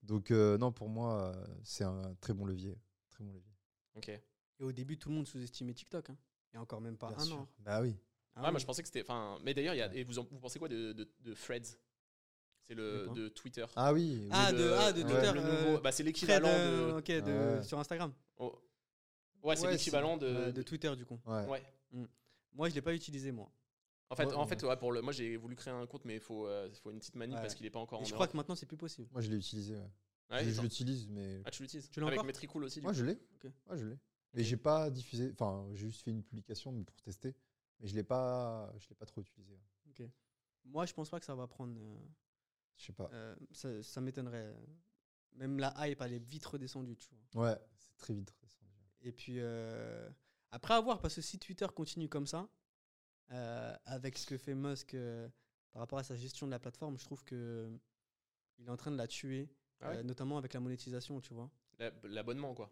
Donc, euh, non, pour moi, euh, c'est un très bon levier. Très bon levier. Ok. Et au début, tout le monde sous-estimait TikTok. Hein. Et encore même pas Bien un sûr. an. Bah oui. Ah ouais, oui. moi je pensais que c'était. Enfin, mais d'ailleurs, il y a. Ouais. Et vous, en- vous pensez quoi de, de, de Threads? C'est le De Twitter. Ah oui. oui. Ah, de- ah, de Twitter, le euh, nouveau- bah, c'est l'équivalent euh, de. ok, de- Ouais. sur Instagram. Oh. Ouais, c'est Ouais, l'équivalent de, de Twitter, du coup. Ouais. Ouais. Moi, je l'ai pas utilisé, moi. En fait, Ouais, en fait, ouais, pour le, moi j'ai voulu créer un compte, mais il faut, euh, faut une petite manip Ouais. parce qu'il est pas encore Et en je crois que maintenant, c'est plus possible. Moi, je l'ai utilisé. ouais. Ouais, je l'utilise, mais. Ah, tu l'utilises Tu l'as Avec Metricool aussi, Moi, je l'ai. Ok. Ouais, je l'ai. Mais j'ai pas diffusé. Enfin, j'ai juste fait une publication mais pour tester. Mais je l'ai pas. Je l'ai pas trop utilisé. Moi, je pense pas que ça va prendre. euh, Je sais pas. euh, ça ça m'étonnerait. Même la hype, elle est vite redescendue, tu vois. Ouais, c'est très vite redescendu. Et puis, euh, après avoir, parce que si Twitter continue comme ça, euh, avec ce que fait Musk euh, par rapport à sa gestion de la plateforme, je trouve que il est en train de la tuer. Ah ouais euh, notamment avec la monétisation, tu vois. La- L'abonnement, quoi.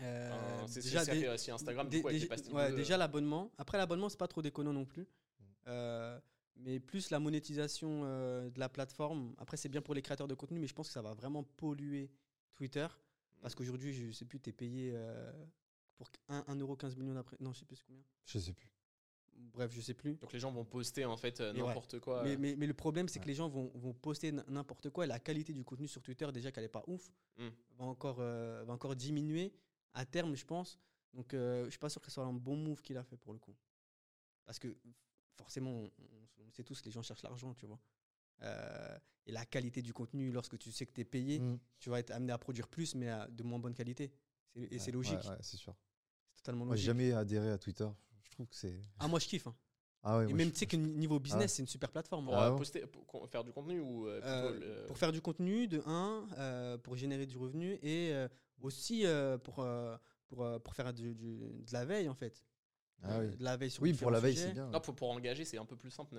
Euh, c'est déjà, ça dé- fait aussi Instagram, dé- les pastilles ouais, déjà euh. l'abonnement. Après, l'abonnement, c'est pas trop déconnant non plus. Mm. Euh, mais plus la monétisation euh, de la plateforme. Après, c'est bien pour les créateurs de contenu, mais je pense que ça va vraiment polluer Twitter. Mm. Parce qu'aujourd'hui, je sais plus, tu es payé euh, pour 1,15 million d'après. Non, je sais plus combien. Je sais plus. Bref, je sais plus. Donc les gens vont poster en fait euh, ouais. n'importe quoi. Mais, euh. mais, mais le problème, c'est que les gens vont, vont poster n'importe quoi et la qualité du contenu sur Twitter, déjà qu'elle n'est pas ouf, Mm. va, encore, euh, va encore diminuer à terme, je pense. Donc, euh, je suis pas sûr que ce soit un bon move qu'il a fait pour le coup. Parce que forcément, on, sait tous que les gens cherchent l'argent, tu vois. Euh, et la qualité du contenu, lorsque tu sais que tu es payé, Mm. tu vas être amené à produire plus, mais à de moins bonne qualité. Et c'est logique. ouais, ouais, c'est sûr. C'est totalement Moi, j'ai logique. jamais adhéré à Twitter. Je trouve que c'est. Ah, moi, je kiffe. hein. Ah ouais, et moi, même, tu sais que niveau business, ouais. c'est une super plateforme. Pour. Ah euh, ouais. poster, pour faire du contenu ou euh, Euh, le- pour faire du contenu, de un, euh, pour générer du revenu et euh, aussi euh, pour, euh, pour, euh, pour faire du- du- de la veille, en fait. Ah Euh, oui. De la veille sur Oui, pour la veille, c'est bien. Non, pour, pour engager, c'est un peu plus simple,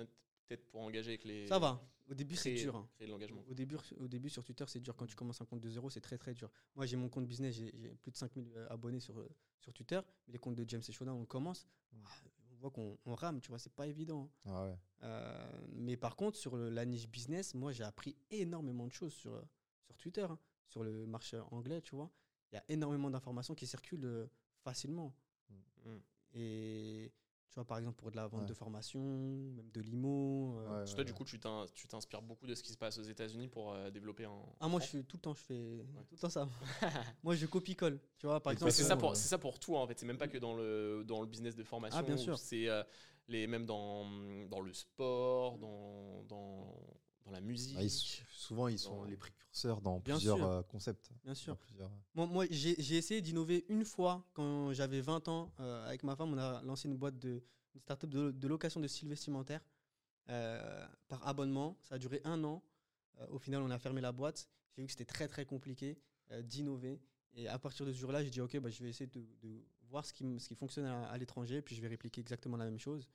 peut-être pour engager avec les. Ça va. Au début, c'est dur. hein. Créer de l'engagement. Au début, au début, sur Twitter, c'est dur. Quand tu commences un compte de zéro, c'est très très dur. Moi, j'ai mon compte business, j'ai plus de 5000 euh, abonnés sur, euh, sur Twitter. Mais les comptes de James et Shoda, on commence. Mm. ah, On voit qu'on on rame, tu vois, c'est pas évident. hein. Ah ouais. Euh, mais par contre, sur le- la niche business, moi, j'ai appris énormément de choses sur, sur Twitter, hein, sur le marché anglais, tu vois. Il y a énormément d'informations qui circulent facilement. Mm. Et tu vois, par exemple, pour de la vente Ouais. de formation, même de l'IMO. euh, Ouais, toi, du coup, tu t'in- tu t'inspires beaucoup de ce qui se passe aux États-Unis pour euh, développer en. Ah, moi, je fais tout le temps, je fais tout le temps ça. moi, je copie-colle. Tu vois, par Et exemple. C'est ça, Ouais. pour, c'est ça pour tout, en fait. C'est même pas que dans le, dans le business de formation. Ah, bien ou sûr. C'est euh, les, même dans, dans le sport, dans, dans, dans la musique. Ah, ils sont- souvent, ils sont Dans- les précurseurs dans Bien plusieurs sûr. euh, concepts. Bien sûr. plusieurs- Moi, moi j'ai essayé d'innover une fois quand j'avais 20 ans. euh, avec ma femme, on a lancé une boîte de une startup de, de location de styles vestimentaires euh, par abonnement. Ça a duré un an. Euh, au final, on a fermé la boîte. J'ai vu que c'était très très compliqué euh, d'innover. Et à partir de ce jour-là, j'ai dit ok, bah, je vais essayer de, de voir ce qui, ce qui fonctionne à, à l'étranger, puis je vais répliquer exactement la même chose.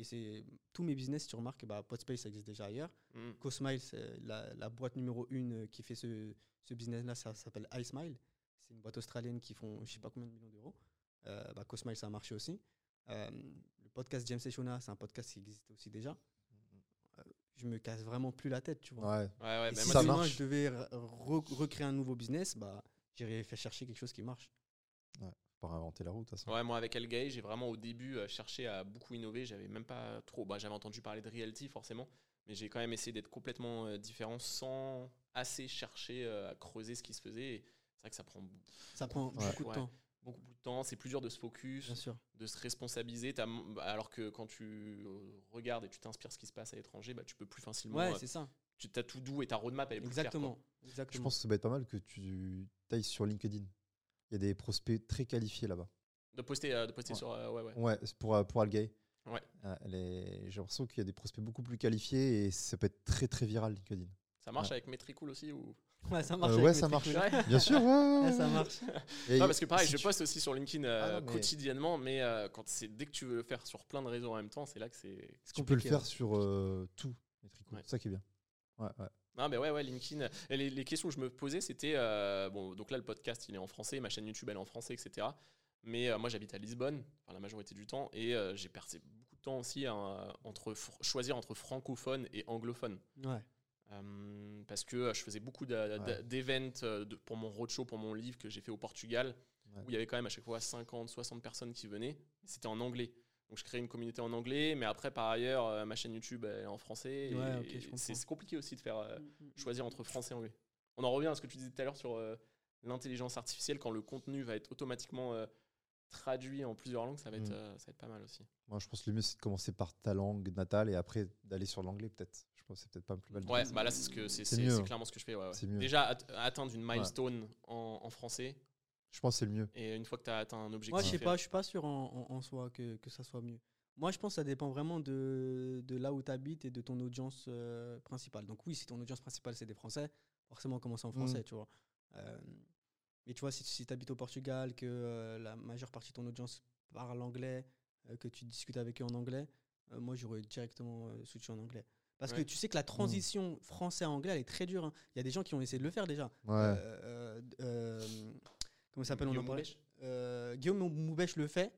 Et c'est tous mes business, si tu remarques, bah, Podspace ça existe déjà ailleurs. Mm. CoSmile, c'est la, la boîte numéro une euh, qui fait ce, ce business-là, ça s'appelle iSmile. C'est une boîte australienne qui font je sais pas combien de millions d'euros. Euh, bah, CoSmile, ça a marché aussi. Euh, le podcast James et Shona, c'est un podcast qui existait aussi déjà. Euh, je me casse vraiment plus la tête, tu vois. Ouais. Ouais, ouais, Et si moi, ça demain marche. je devais re- re- recréer un nouveau business, bah, j'irais faire chercher quelque chose qui marche. Pas inventer la route, de toute façon. Ouais, moi avec Elgay, j'ai vraiment au début euh, cherché à beaucoup innover. J'avais même pas trop. Bah, j'avais entendu parler de realty forcément, mais j'ai quand même essayé d'être complètement euh, différent sans assez chercher euh, à creuser ce qui se faisait. C'est vrai que ça prend Ça prend Ouais. beaucoup de Ouais. temps, beaucoup plus de temps. C'est plus dur de se focus, bien sûr. de se responsabiliser. T'as m- bah, alors que quand tu regardes et tu t'inspires ce qui se passe à l'étranger, bah, tu peux plus facilement. Ouais, euh, c'est ça. tu as tout doux et ta roadmap elle est plus claire, quoi. Exactement. Je Exactement. pense que ça va être pas mal que tu tailles sur LinkedIn. Il y a des prospects très qualifiés là-bas. De poster, euh, de poster Ouais. sur. euh, ouais, ouais. Ouais, c'est pour, euh, pour Algay. Ouais. J'ai l'impression qu'il y a des prospects beaucoup plus qualifiés et ça peut être très très viral LinkedIn. Ça marche Ouais. avec Metricool aussi ou... Ouais, ça marche. Euh, ouais, ça. Bien sûr, ouais, ouais, Ouais, ouais. ça marche. Et Non, parce que pareil, si je tu- poste aussi sur LinkedIn euh, Ah non, mais- quotidiennement, mais euh, quand c'est dès que tu veux le faire sur plein de réseaux en même temps, c'est là que c'est. Tu peux le faire ouais. sur euh, tout, Metricool? Ouais. C'est ça qui est bien. Ouais, ouais. Non, mais ouais, ouais, LinkedIn. Et les, les questions que je me posais, c'était euh, bon, donc là le podcast il est en français, ma chaîne YouTube elle est en français, etc. Mais euh, moi j'habite à Lisbonne, enfin, la majorité du temps, et euh, j'ai passé beaucoup de temps aussi à, entre fr- choisir entre francophone et anglophone. Ouais. Euh, parce que euh, je faisais beaucoup Ouais. d'events euh, de- pour mon roadshow, pour mon livre que j'ai fait au Portugal, Ouais. où il y avait quand même à chaque fois 50, 60 personnes qui venaient. C'était en anglais. Donc je créais une communauté en anglais, mais après par ailleurs, euh, ma chaîne YouTube elle est en français. Ouais, c'est c'est compliqué aussi de faire euh, Mm, choisir entre français et anglais. On en revient à ce que tu disais tout à l'heure sur euh, l'intelligence artificielle, quand le contenu va être automatiquement euh, traduit en plusieurs langues, ça va, être, Mm. euh, ça va être pas mal aussi. Moi, je pense que le mieux, c'est de commencer par ta langue natale et après d'aller sur l'anglais, peut-être. Je pense que c'est peut-être pas plus mal. de Ouais, bah là c'est ce que c'est C'est c'est- mieux, c'est hein. clairement ce que je fais. ouais, ouais. C'est mieux. Déjà at- atteindre une milestone en, en français, ça. Je pense que c'est le mieux. et une fois que tu as atteint un objectif. Moi, je sais euh, pas, je suis pas sûr en, en- en soi que, que ça soit mieux. Moi, je pense que ça dépend vraiment de, de là où tu habites et de ton audience euh, principale. Donc oui, si ton audience principale, c'est des Français, forcément commencer en français, Mm. tu vois. Euh, mais tu vois, si, si tu habites au Portugal, que euh, la majeure partie de ton audience parle anglais, euh, que tu discutes avec eux en anglais, euh, moi, j'aurais directement euh, switché en anglais. Parce que tu sais que la transition français-anglais, elle est très dure. hein. Il y a des gens qui ont essayé de le faire déjà. Ouais. Euh, euh, euh, comment ça s'appelle on en Guillaume parlait Moubèche Euh, Guillaume Moubèche le fait.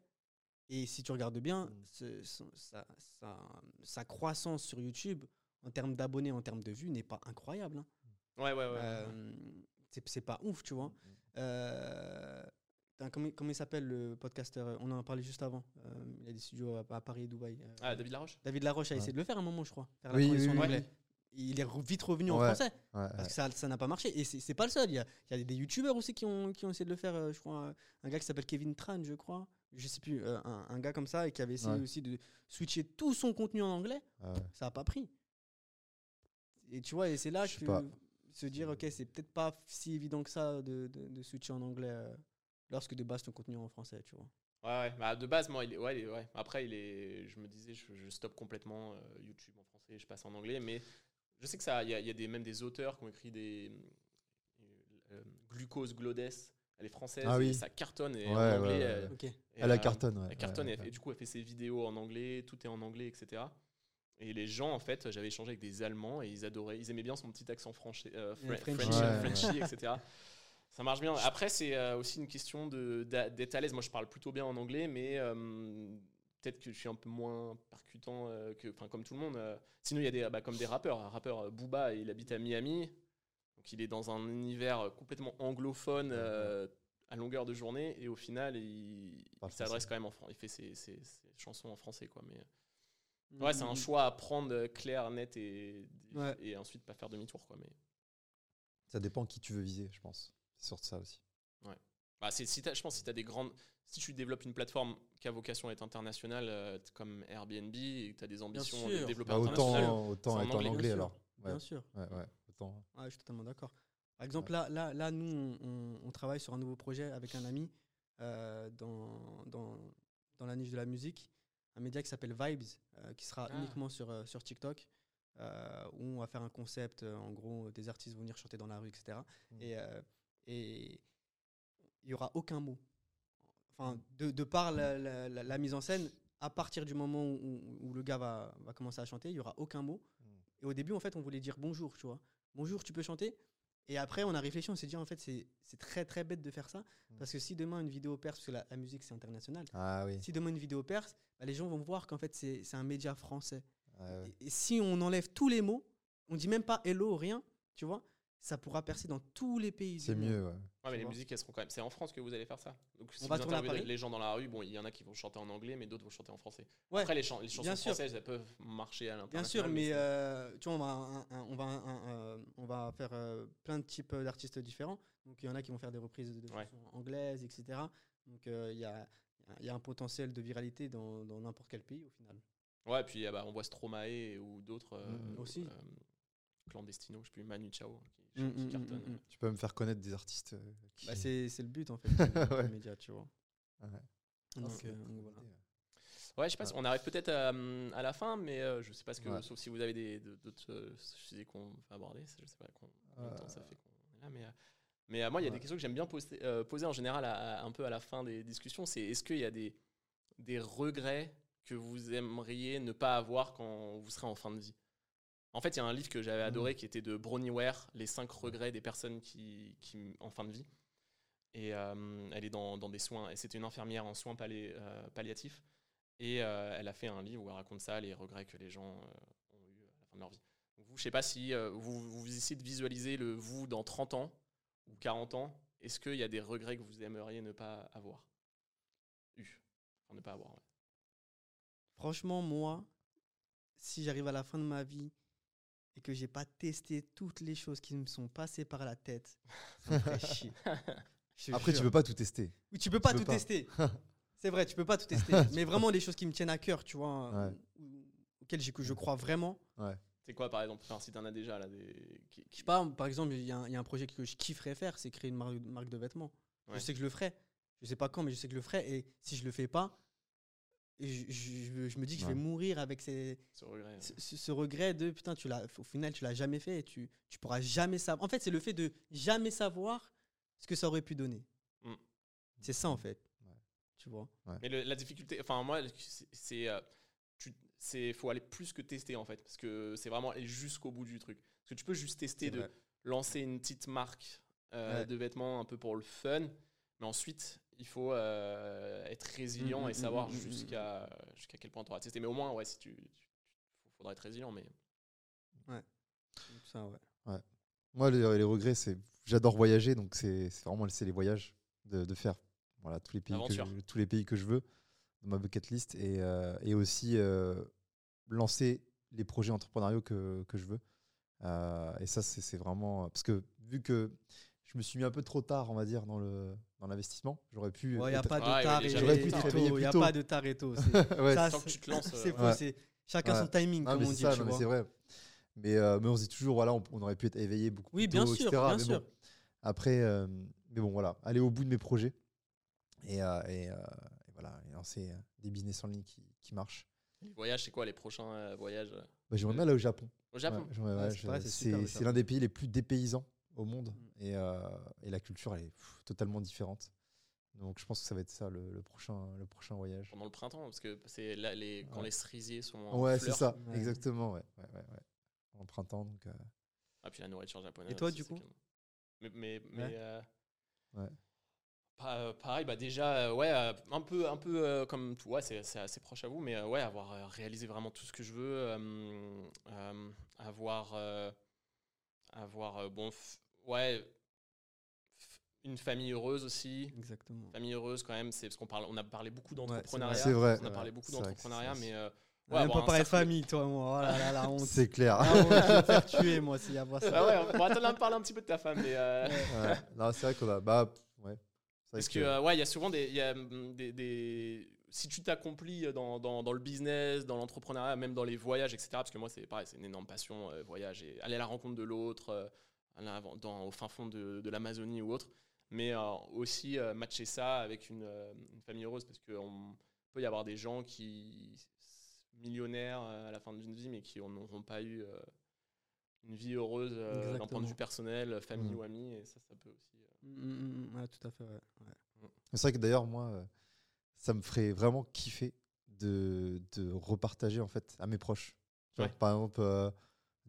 Et si tu regardes bien, Mm. ce- sa, sa- sa croissance sur YouTube, en termes d'abonnés, en termes de vues, n'est pas incroyable. hein. Ouais, ouais, ouais. Euh, c'est c'est pas ouf, tu vois. Mm. Euh, putain, comment, comment il s'appelle le podcasteur? On en a parlé juste avant. Euh, il a des studios à, à Paris et Dubaï. Euh, Ah, David Laroche? David Laroche a Ouais. essayé de le faire un moment, je crois. Faire la Oui, oui. Il est vite revenu en français Ouais, parce que ça ça n'a pas marché. Et c'est c'est pas le seul. Il y a, il y a des youtubeurs aussi qui ont, qui ont essayé de le faire. euh, Je crois un gars qui s'appelle Kevin Tran, je crois. Je sais plus. euh, un, un gars comme ça et qui avait essayé Ouais. aussi de switcher tout son contenu en anglais. ouais, ouais. Ça n'a pas pris. Et tu vois, et c'est là Je sais que pas. se dire, ok, c'est peut-être pas si évident que ça de, de, de switcher en anglais euh, lorsque de base ton contenu est en français, tu vois. Ouais, ouais. Bah, de base, moi, il est, ouais, il est- ouais. Après, il est, je me disais, je, je stoppe complètement euh, YouTube en français, je passe en anglais, mais je sais que ça, il y a, il y a des, même des auteurs qui ont écrit des euh, Glucose Glodes, elle est française, Ah oui. et ça cartonne et Ouais, en anglais. ouais, elle- ouais. Ok. et Elle a cartonne, ouais. Elle cartonne ouais, et, du coup, elle fait ses vidéos en anglais, tout est en anglais, etc. Et les gens, en fait, j'avais échangé avec des Allemands et ils adoraient, ils aimaient bien son petit accent français, euh, Frenchy. Frenchy, etc. Ça marche bien. Après, c'est euh, aussi une question d'être à l'aise. Moi, je parle plutôt bien en anglais, mais euh, peut-être que je suis un peu moins percutant euh, que, enfin, comme tout le monde. euh. Sinon, il y a des, bah, comme des rappeurs. Un rappeur, euh, Booba, il habite à Miami, donc il est dans un univers complètement anglophone euh, à longueur de journée, et au final, il, s'adresse quand même en français. Il fait ses, ses- ses chansons en français, quoi. Mais ouais, c'est un mm, choix à prendre clair, net et, Ouais. et ensuite pas faire demi-tour, quoi. Mais Ça dépend qui tu veux viser, je pense. C'est sur ça aussi. Bah, c'est- si je pense que si tu as des grandes. Si tu développes une plateforme qui a vocation à être internationale, euh, comme Airbnb, et que tu as des ambitions de sûr. développeur Bah, international, autant autant en être en anglais, anglais bien sûr. alors. Ouais, Bien sûr. ouais, ouais, autant. Ouais, je suis totalement d'accord. Par exemple, là, là, là, nous, on, travaille sur un nouveau projet avec un ami euh, dans, dans, dans la niche de la musique, un média qui s'appelle Vibes, euh, qui sera Ah. uniquement sur, euh, sur TikTok, euh, où on va faire un concept, euh, en gros, des artistes vont venir chanter dans la rue, etc. Et euh, et il n'y aura aucun mot. Enfin, de, de par la, la- la- la mise en scène, à partir du moment où, le gars va, va commencer à chanter, il n'y aura aucun mot. Mm. Et au début, en fait, on voulait dire bonjour, tu vois. Bonjour, tu peux chanter Et après, on a réfléchi, on s'est dit, en fait, c'est très, très bête de faire ça. Mm. Parce que si demain une vidéo perce, parce que la, la musique, c'est international, Ah oui. si demain une vidéo perce, bah, les gens vont voir qu'en fait, c'est un média français. Ouais. Et, et si on enlève tous les mots, on dit même pas hello, rien, tu vois, ça pourra percer dans tous les pays. C'est mieux, ouais. Ouais, mais les musiques, elles seront quand même. C'est en France que vous allez faire ça. Donc, si On vous va tourner à interviewez Paris. les gens dans la rue, bon, il y en a qui vont chanter en anglais, mais d'autres vont chanter en français. Ouais, Après, les, chan- les chansons bien sûr. françaises, elles peuvent marcher à Bien l'international. sûr, mais euh, tu vois, on va, un- un- on va, un- un- euh, on va faire euh, plein de types d'artistes différents. Donc il y en a qui vont faire des reprises de, de Ouais. chansons anglaises, etc. Donc euh, il y, a, il y a un potentiel de viralité dans n'importe quel pays au final. Ouais, puis ah bah, on voit Stromae ou d'autres. euh, Mm, aussi. Clandestino, je sais plus, Manu Chao, qui, Mm, qui mm, cartonne. mm, mm. Tu peux me faire connaître des artistes euh, qui. Bah, c'est c'est le but en fait Ouais. média, tu vois. Ouais. Donc, Ah, euh, donc, voilà. ouais. Je sais pas, si- on arrive peut-être à, hum, à la fin, mais euh, je sais pas ce que, Ouais. sauf si vous avez des de- d'autres euh, sujets qu'on va aborder, ça, je sais pas con- combien de temps ça fait qu'on est là, mais, euh, mais euh, moi, il y a des questions que j'aime bien poser, euh, poser en général à- à- un peu à la fin des discussions, c'est est-ce qu'il y a des, des regrets que vous aimeriez ne pas avoir quand vous serez en fin de vie? En fait, il y a un livre que j'avais adoré qui était de Bronnie Ware, Les 5 regrets des personnes qui, qui en fin de vie. Et euh, elle est dans, dans des soins, et c'était une infirmière en soins palli- euh, palliatifs. Et euh, elle a fait un livre où elle raconte ça, les regrets que les gens ont eu à la fin de leur vie. Donc vous, je sais pas si vous, vous essayez de visualiser le vous dans 30 ans ou 40 ans. Est-ce qu'il y a des regrets que vous aimeriez ne pas avoir eu Enfin, ne pas avoir, ouais. Franchement, moi, si j'arrive à la fin de ma vie et que j'ai pas testé toutes les choses qui me sont passées par la tête, ça me ferait chier. Je te Après, tu jure. peux pas tout tester. Oui, tu peux pas peux tout pas. tester. C'est vrai, tu peux pas tout tester. mais vraiment des choses qui me tiennent à cœur, tu vois, Ouais. ou- ou- auxquelles j'ai- que je crois vraiment. C'est quoi, par exemple Enfin, Si tu en as déjà, là, des... qui- Je qui- sais pas, par exemple, il y, a un- il y a un projet que je kifferais faire, c'est créer une marque, marque de vêtements. Ouais. Je sais que je le ferai. Je sais pas quand, mais je sais que je le ferai. Et si je le fais pas, je, je- je me dis que je vais Ouais. mourir avec ces, ce regret ce, ce- ce regret de putain, tu l'as, au final, tu l'as jamais fait et tu, tu pourras jamais savoir. En fait, c'est le fait de jamais savoir ce que ça aurait pu donner. Mm. C'est ça, en fait. Ouais. Tu vois? Mais le- la difficulté, enfin moi, c'est- c'est euh, tu- c'est faut aller plus que tester en fait, parce que c'est vraiment aller jusqu'au bout du truc. Parce que tu peux juste tester de lancer une petite marque euh, Ouais. de vêtements un peu pour le fun, mais ensuite il faut euh, être résilient Mm, et mm, savoir mm, mm, mm, jusqu'à jusqu'à quel point tu auras testé. Mais au moins, ouais, si tu, tu- faudra être résilient. Mais Ça, ouais. Moi, les, les regrets, c'est j'adore voyager, donc c'est c'est vraiment c'est les voyages, de, de faire voilà, tous, les pays que je, tous les pays que je veux dans ma bucket list et, euh, et aussi euh, lancer les projets entrepreneuriaux que, que je veux. Euh, et ça, c'est vraiment. Parce que vu que je me suis mis un peu trop tard, on va dire, dans le dans l'investissement, j'aurais pu. Il n'y a être- pas de Ouais, ouais, tard et tôt. Il n'y a pas de tard et tôt. c'est- Ouais, ça, tant que tu te lances, c'est ouais. chacun Ouais. son timing, Non, comme on c'est dit. ça, tu non, mais vois. c'est vrai. Mais, euh, mais on se dit toujours, voilà, on, on aurait pu être éveillé beaucoup Oui, plus bien tôt, sûr, etc. bien mais sûr. bon, après, euh, mais bon, voilà, aller au bout de mes projets et, euh, et, euh, et voilà, et lancer des business en ligne qui, qui marchent. les voyages, c'est quoi les prochains euh, voyages Bah, J'aimerais Ouais. bien aller au Japon. au Japon? Ouais, Ouais, ouais, c'est l'un des pays les plus dépaysants au monde Mm. et, euh, et la culture elle est pff, totalement différente. Donc je pense que ça va être ça le, le prochain, le prochain voyage. pendant le printemps Parce que c'est là les, quand Ouais. les cerisiers sont en Ouais, c'est ça, Ouais. exactement. Ouais, ouais, ouais, ouais. En printemps, donc. euh, Ah, puis la nourriture japonaise. Et toi, du coup. Mais, mais, mais, Ouais. euh, euh, pareil, bah déjà, euh, ouais, un peu, un peu euh, comme tout, ouais, c'est c'est assez proche à vous, mais euh, ouais, avoir euh, réalisé vraiment tout ce que je veux, euh, euh, avoir, euh, avoir, euh, bon, f- ouais, f- une famille heureuse aussi. Exactement. Famille heureuse quand même, c'est parce qu'on parle, on a parlé beaucoup d'entrepreneuriat. C'est vrai. On a ouais, parlé beaucoup d'entrepreneuriat, mais euh, On Ouais, même pas parlé de famille, toi, moi. Oh là là, la honte. C'est clair. Ah, ouais, je vais me faire tuer, moi, s'il y a pas ça. ah ouais, on va attendre de parler un petit peu de ta femme, mais. euh, Ouais. Non, c'est vrai qu'on a. Bah, ouais. Parce que, euh, ouais, il y a souvent des, il y a, hum, des, des- Si tu t'accomplis dans, dans, dans le business, dans l'entrepreneuriat, même dans les voyages, etc. Parce que moi, c'est pareil, c'est une énorme passion, euh, voyage et aller à la rencontre de l'autre, euh, dans, au fin fond de, de l'Amazonie ou autre. Mais euh, aussi euh, matcher ça avec une, euh, une famille heureuse, parce qu'on peut y avoir des gens qui millionnaires euh, à la fin d'une vie, mais qui n'auront pas eu euh, une vie heureuse euh, d'un point de vue personnel, famille Mhm. ou amis, et ça, ça peut aussi. euh, Mm, mm, mm, ouais, tout à fait, ouais. ouais. C'est vrai que d'ailleurs, moi, ça me ferait vraiment kiffer de, de repartager en fait à mes proches. Ouais. Par exemple, euh,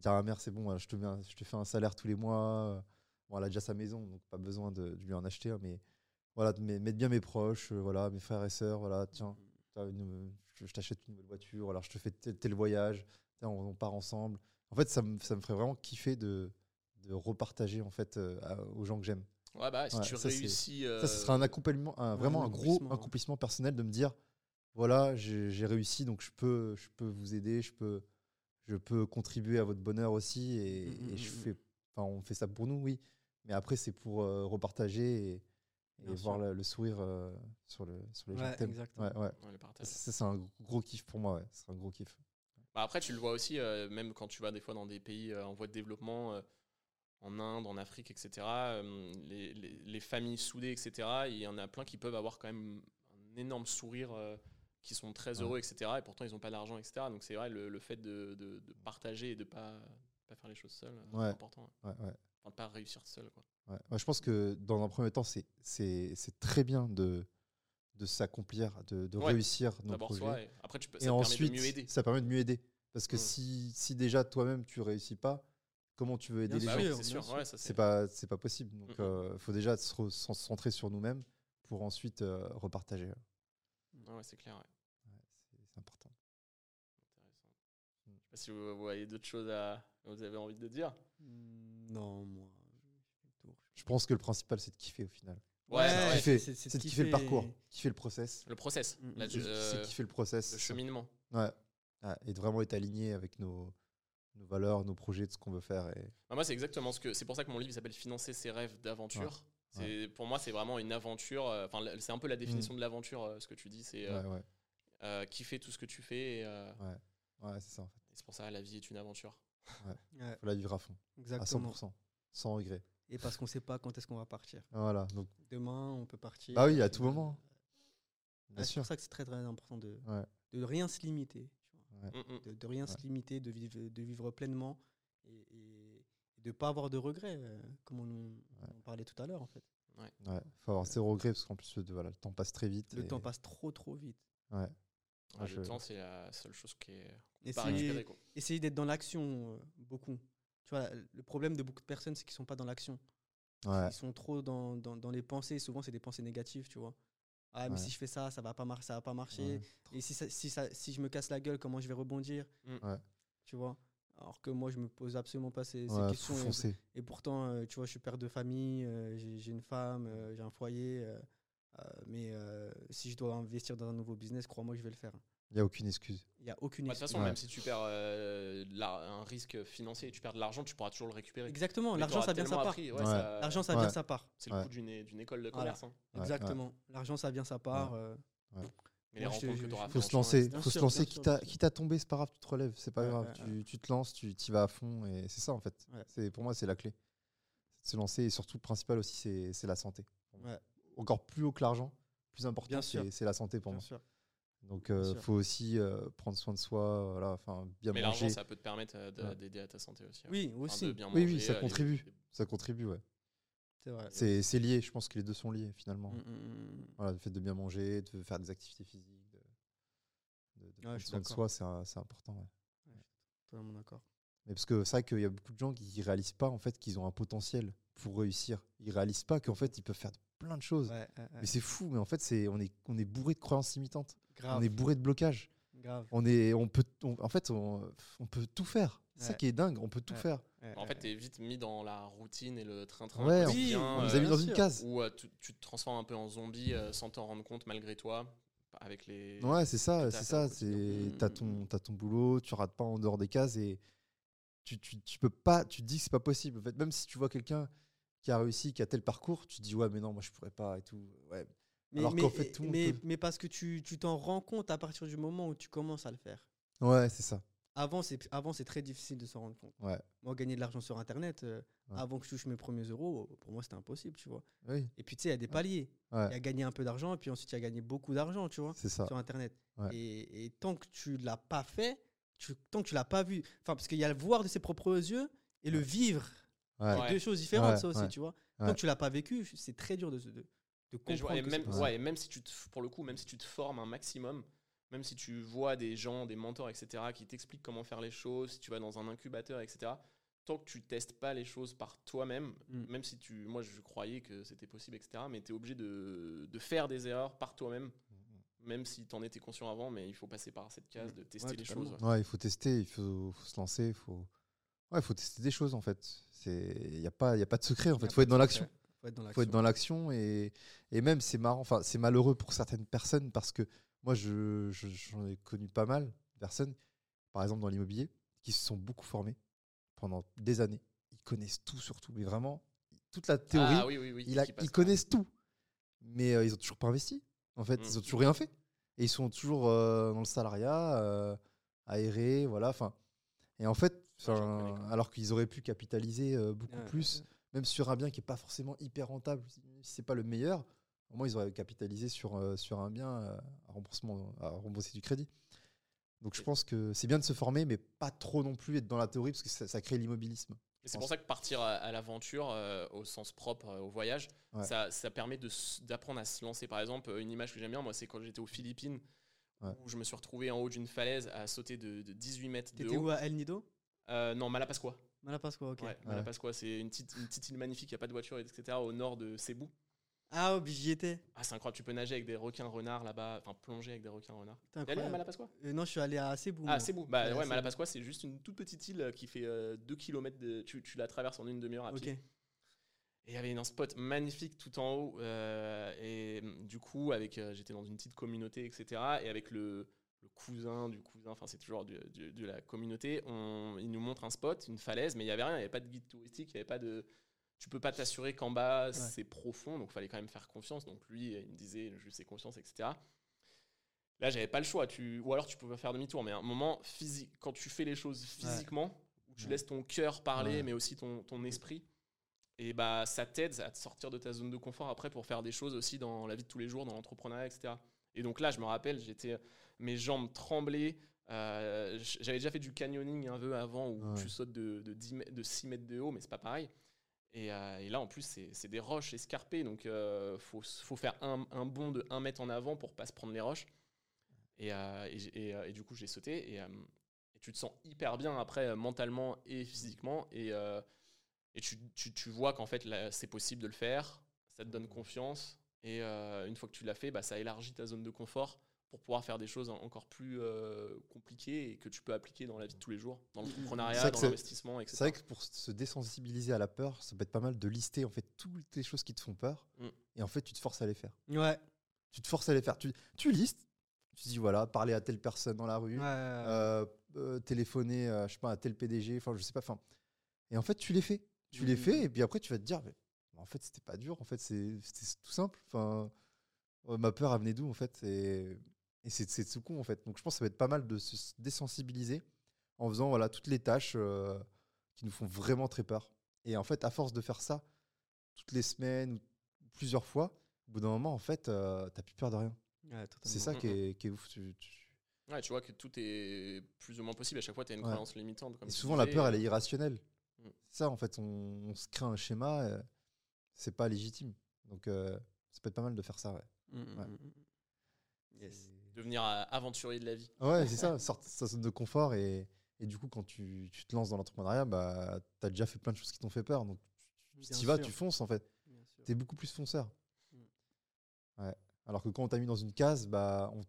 dire à ma mère, c'est bon, euh, je te, mets un- je te fais un salaire tous les mois. euh, Bon, elle a déjà sa maison, donc pas besoin de, de lui en acheter. hein, mais voilà, de met- mettre bien mes proches, euh, voilà, mes frères et sœurs. Voilà, tiens, une- je, je t'achète une nouvelle voiture, alors je te fais tel, tel voyage, tiens, on, on part ensemble. En fait, ça me, ça me ferait vraiment kiffer de, de repartager en fait euh, aux gens que j'aime. Ouais, bah, si Ouais, tu ça, réussis. Ça, ce serait un accompagnement, un- ouais, vraiment un un gros accomplissement, personnel de me dire voilà, j'ai j'ai réussi, donc je peux, je peux vous aider, je peux, je peux contribuer à votre bonheur aussi. Et, Mm, mm, et je mm, mm. fais, enfin, on fait ça pour nous, oui. Mais après, c'est pour euh, repartager et, voir le, le sourire euh, sur, le, sur les gens Ouais, que t'aimes. exactement. Ouais, ouais. Ouais, le partage. Ça, c'est un gros kiff pour moi, ouais. C'est un gros kiff. Bah, après, tu le vois aussi, euh, même quand tu vas des fois dans des pays en voie de développement, en Inde, en Afrique, etc., les, les- les familles soudées, etc., il y en a plein qui peuvent avoir quand même un énorme sourire, qui sont très Ouais. heureux, etc., et pourtant ils n'ont pas d'argent, etc. Donc c'est vrai, le, le fait de, de- de partager et de ne pas, pas faire les choses seul, euh, Ouais. c'est important. Ouais. Enfin, de pas réussir seul. Quoi. Moi, je pense que dans un premier temps, c'est- c'est c'est très bien de, de s'accomplir, de, réussir nos D'abord projets. soi, et après tu peux, et te ensuite, permet de mieux aider. ça permet de mieux aider. Parce que Mm. si, si déjà toi-même tu réussis pas, comment tu veux aider Bien les sûr, gens? oui, c'est pas, c'est pas possible. Donc, Mm, il faut déjà se centrer sur nous-mêmes pour ensuite euh, repartager. Ouais, c'est clair. ouais. c'est c'est important. Intéressant. Mm. Je sais pas si vous, vous voyez d'autres choses à, que vous avez envie de dire. Mm, Non, moi. Je pense que le principal, c'est de kiffer au final. Ouais, ouais, kiffer, c'est- de kiffer le parcours, kiffer le process. Le process, Mm, C'est euh, c'est kiffer le process. le cheminement. Ouais. Ouais, Et de vraiment être aligné avec nos, nos valeurs, nos projets, de ce qu'on veut faire. Et... Bah, moi, c'est exactement ce que. C'est pour ça que mon livre s'appelle Financer ses rêves d'aventure. Pour moi, c'est vraiment une aventure. euh, Enfin, c'est un peu la définition de l'aventure, euh, ce que tu dis. C'est euh, Ouais, ouais, euh, kiffer tout ce que tu fais. Et, euh, ouais, c'est ça en fait. et c'est pour ça la vie est une aventure. Ouais, faut la vivre à fond, à exactement. 100%, sans regret. Et parce qu'on sait pas quand est-ce qu'on va partir. Voilà, donc Demain, on peut partir. Bah oui, à tout moment. bien c'est sûr. pour ça que c'est très très important de, Ouais. de rien se limiter. tu vois. Ouais. Mm, mm. De, de rien Ouais. se limiter, de vivre, de vivre pleinement et, et de ne pas avoir de regrets, euh, comme on, on en parlait tout à l'heure en fait. Ouais, faut avoir zéro regret parce qu'en plus, le, voilà, le temps passe très vite. Le et- temps passe trop trop vite. Ouais. Ouais, je- Le temps, c'est la seule chose qui est. Essayez d'être dans l'action euh, beaucoup. Tu vois, le problème de beaucoup de personnes, c'est qu'ils sont pas dans l'action. Ouais. Ils sont trop dans, dans, dans les pensées. Souvent, c'est des pensées négatives, tu vois. Ah, mais Ouais. si je fais ça, ça va pas marcher, ça va pas marcher. Ouais. Et si, ça- si, ça, si je me casse la gueule, comment je vais rebondir? Mm. Ouais. Tu vois Alors que moi, je me pose absolument pas ces, ces Ouais, questions. Et- pourtant, euh, tu vois, je suis père de famille, euh, j'ai une femme, euh, j'ai un foyer. euh, euh, mais euh, si je dois investir dans un nouveau business, crois-moi, je vais le faire. Il n'y a aucune excuse. Il n'y a aucune Bah, De toute excuse. façon, Ouais. même si tu perds euh, un risque financier et tu perds de l'argent, tu pourras toujours le récupérer. Exactement, l'argent, ça vient de sa part. appris, ouais, Ouais. ça- L'argent, ça Ouais. vient sa part. C'est le coût d'une école de Voilà. commerce. hein. Ouais, Exactement. L'argent, ça vient de sa part. Mais les rencontres que tu auras je- Faut se lancer, faut se lancer. Quitte à, quitte tomber, c'est pas grave, tu te relèves, c'est pas Ouais, grave. ouais, tu, tu te lances, tu y vas à fond et c'est ça en fait. Ouais. C'est pour moi c'est la clé. C'est de se lancer et surtout le principal aussi c'est c'est la santé. Ouais. Encore plus haut que l'argent, plus important c'est c'est la santé pour bien moi. sûr. Donc Bien euh, faut aussi euh, prendre soin de soi, voilà, enfin bien Mais l'argent, manger. ça peut te permettre euh, Ouais. d'aider à ta santé aussi. ouais. Oui, aussi. de bien Oui, oui, ça contribue. les- Ça contribue, ouais. C'est lié, je pense que les deux sont liés finalement. Mm, mm, mm. Voilà, le fait de bien manger, de faire des activités physiques, de, de- de prendre soin de soi, c'est important. ouais. Totalement d'accord. Mais parce que c'est vrai qu'il y a beaucoup de gens qui réalisent pas en fait qu'ils ont un potentiel pour réussir. Ils réalisent pas qu'en fait ils peuvent faire plein de choses. Ouais, ouais, ouais. Mais c'est fou, mais en fait c'est on est on est bourré de croyances limitantes. grave. On est bourré de blocages. grave. On est on peut on- en fait on, on peut tout faire. C'est ça qui est dingue, on peut tout Ouais. faire. Ouais, En ouais, fait, tu es vite mis dans la routine et le train-train Ouais, on- quotidien, Oui, On euh, nous a mis dans une case. où euh, tu, tu te transformes un peu en zombie euh, sans t'en rendre compte malgré toi, avec les. Ouais, c'est ça, c'est ça. C'est t'as ton t'as ton boulot, tu rates pas en dehors des cases et tu, tu, tu peux pas. Tu te dis que c'est pas possible. En fait, même si tu vois quelqu'un qui a réussi, qui a tel parcours, tu te dis ouais mais non moi je pourrais pas et tout. Ouais. Mais, Alors mais, qu'en fait, tout le monde mais, peut. mais parce que tu tu t'en rends compte à partir du moment où tu commences à le faire. Ouais, c'est ça. Avant, c'est avant c'est très difficile de s'en rendre compte. Ouais. Moi, gagner de l'argent sur Internet, euh, Ouais. avant que je touche mes premiers euros, pour moi, c'était impossible, tu vois. Oui. Et puis, tu sais, il y a des paliers. Il y a gagné un peu d'argent, et puis ensuite, il y a gagné beaucoup d'argent, tu vois, C'est ça. sur Internet. Ouais. Et, et tant que tu l'as pas fait, tu- tant que tu l'as pas vu, enfin, parce qu'il y a le voir de ses propres yeux et le vivre. Ouais. Ouais. Deux choses différentes, Ouais, ça aussi, ouais. tu vois. Ouais. Tant que tu l'as pas vécu, c'est très dur de, de, vois- comprendre. et même, c'est ouais. et même si tu te, pour le coup, même si tu te formes un maximum, même si tu vois des gens, des mentors, etc., qui t'expliquent comment faire les choses, si tu vas dans un incubateur, etc., tant que tu testes pas les choses par toi-même, Mm. même si tu, moi je croyais que c'était possible, etc., mais tu es obligé de, de faire des erreurs par toi-même, même si tu en étais conscient avant, mais il faut passer par cette case Mm. de tester Ouais, les choses. ouais. Ouais, il faut tester, il faut, faut se lancer, il faut. Ouais, il faut tester des choses en fait. C'est, il y a pas, il y a pas de secret en fait. pas Faut être dans l'action. Dans faut être dans l'action et, et même c'est marrant, enfin c'est malheureux pour certaines personnes parce que moi je, je- j'en ai connu pas mal de personnes, par exemple dans l'immobilier, qui se sont beaucoup formés pendant des années. Ils connaissent tout sur tout, mais vraiment toute la théorie, Ah oui, oui, oui. il a- ils connaissent tout, mais euh, ils ont toujours pas investi. En fait, ils ont toujours rien fait et ils sont toujours euh, dans le salariat, euh, aérés, voilà. Enfin, et en fait, j'en enfin, alors qu'ils auraient pu capitaliser beaucoup Ouais, plus ouais, même sur un bien qui est pas forcément hyper rentable, si si c'est pas le meilleur, au moins ils auraient capitalisé sur, euh, sur un bien euh, à, remboursement, à rembourser du crédit. Donc je pense que c'est bien de se former, mais pas trop non plus être dans la théorie, parce que ça, ça crée l'immobilisme. C'est pour ça que partir à, à l'aventure, euh, au sens propre, euh, au voyage, Ouais. ça, ça permet d'apprendre à se lancer. Par exemple, une image que j'aime bien, moi, c'est quand j'étais aux Philippines, Ouais. où je me suis retrouvé en haut d'une falaise à sauter de, de 18 mètres de T'étais haut. où à El Nido? Euh, non, Malapascua. Malapascua, ok. Ouais, Malapascua, c'est une petite, une petite île magnifique, il n'y a pas de voiture, etc., au nord de Cebu. Ah, oh, j'y étais. Ah, c'est incroyable, tu peux nager avec des requins renards là-bas, enfin plonger avec des requins renards. T'es allé à. Malapascua? Euh, non, je suis allé à Cebu. Ah. Cebu. Bah Ouais, ouais. Malapascua, c'est juste une toute petite île qui fait 2 km de. Tu, tu la traverses en une demi-heure à pied. Et il y avait un spot magnifique tout en haut. euh, et hum, du coup, avec, euh, j'étais dans une petite communauté, etc. Et avec le, le cousin du cousin, enfin, c'est toujours du- du- de la communauté, on, il nous montre un spot, une falaise, mais il n'y avait rien. Il n'y avait pas de guide touristique, il n'y avait pas de. Tu peux pas t'assurer qu'en bas, c'est profond, donc il fallait quand même faire confiance. Donc lui, il me disait, je lui fais confiance, etc. Là, j'avais pas le choix. Tu... Ou alors, tu pouvais faire demi-tour. Mais à un moment, physique, quand tu fais les choses physiquement, où tu Ouais. laisses ton cœur parler, mais aussi ton, ton esprit, et bah, ça t'aide à te sortir de ta zone de confort après pour faire des choses aussi dans la vie de tous les jours, dans l'entrepreneuriat, etc. Et donc là, je me rappelle, j'étais, mes jambes tremblaient. euh, J'avais déjà fait du canyoning un peu avant où tu sautes de, de, 10 mètres- de 6 mètres de haut, mais c'est pas pareil. Et, euh, et là, en plus, c'est des roches escarpées, donc il faut, faut faire un, bond de 1 mètre en avant pour pas se prendre les roches. Et, euh, euh, du coup, j'ai sauté. Et, euh, tu te sens hyper bien après, euh, mentalement et physiquement. Et, euh, tu, vois qu'en fait, c'est possible de le faire. Ça te donne confiance. Et euh, une fois que tu l'as fait, bah, ça élargit ta zone de confort pour pouvoir faire des choses en- encore plus euh, compliquées et que tu peux appliquer dans la vie de tous les jours, dans. C'est l'entrepreneuriat, vrai que dans l'investissement, etc. C'est vrai que pour se désensibiliser à la peur, ça peut être pas mal de lister en fait toutes les choses qui te font peur Mm. et en fait tu te forces à les faire. Ouais. Tu te forces à les faire. Tu, tu listes, tu dis voilà, parler à telle personne dans la rue, Ouais. euh, euh, téléphoner euh, je sais pas, à tel PDG, enfin je sais pas. Enfin, et en fait tu les fais. Tu les Mhm. fais et puis après tu vas te dire mais, en fait c'était pas dur, en fait c'est c'était tout simple. Enfin, ma peur elle venait d'où en fait et, et c'est c'est tout con en fait. Donc je pense que ça va être pas mal de se désensibiliser en faisant voilà toutes les tâches euh, qui nous font vraiment très peur. Et en fait, à force de faire ça toutes les semaines ou plusieurs fois, au bout d'un moment, en fait, euh, t'as plus peur de rien. Ouais, C'est ça qui Mhm. est, qui est ouf. Tu- tu- Ouais, tu vois que tout est plus ou moins possible. À chaque fois, tu as une Ouais. croyance limitante. Comme Et souvent, la peur, et- elle est irrationnelle. Mm. Ça, en fait, on, on se crée un schéma, euh, c'est pas légitime. Donc, euh, ça peut être pas mal de faire ça, ouais. Mm, mm, Ouais. mm, mm. Yes. Devenir euh, aventurier de la vie. Ouais, c'est ça, sortir de sa zone de confort. Et, et du coup, quand tu, tu te lances dans l'entrepreneuriat, bah, t'as déjà fait plein de choses qui t'ont fait peur. Donc, tu y vas, tu fonces, en fait. Sûr. T'es beaucoup plus fonceur. Mm. Ouais. Alors que quand on t'a mis dans une case, bah, on,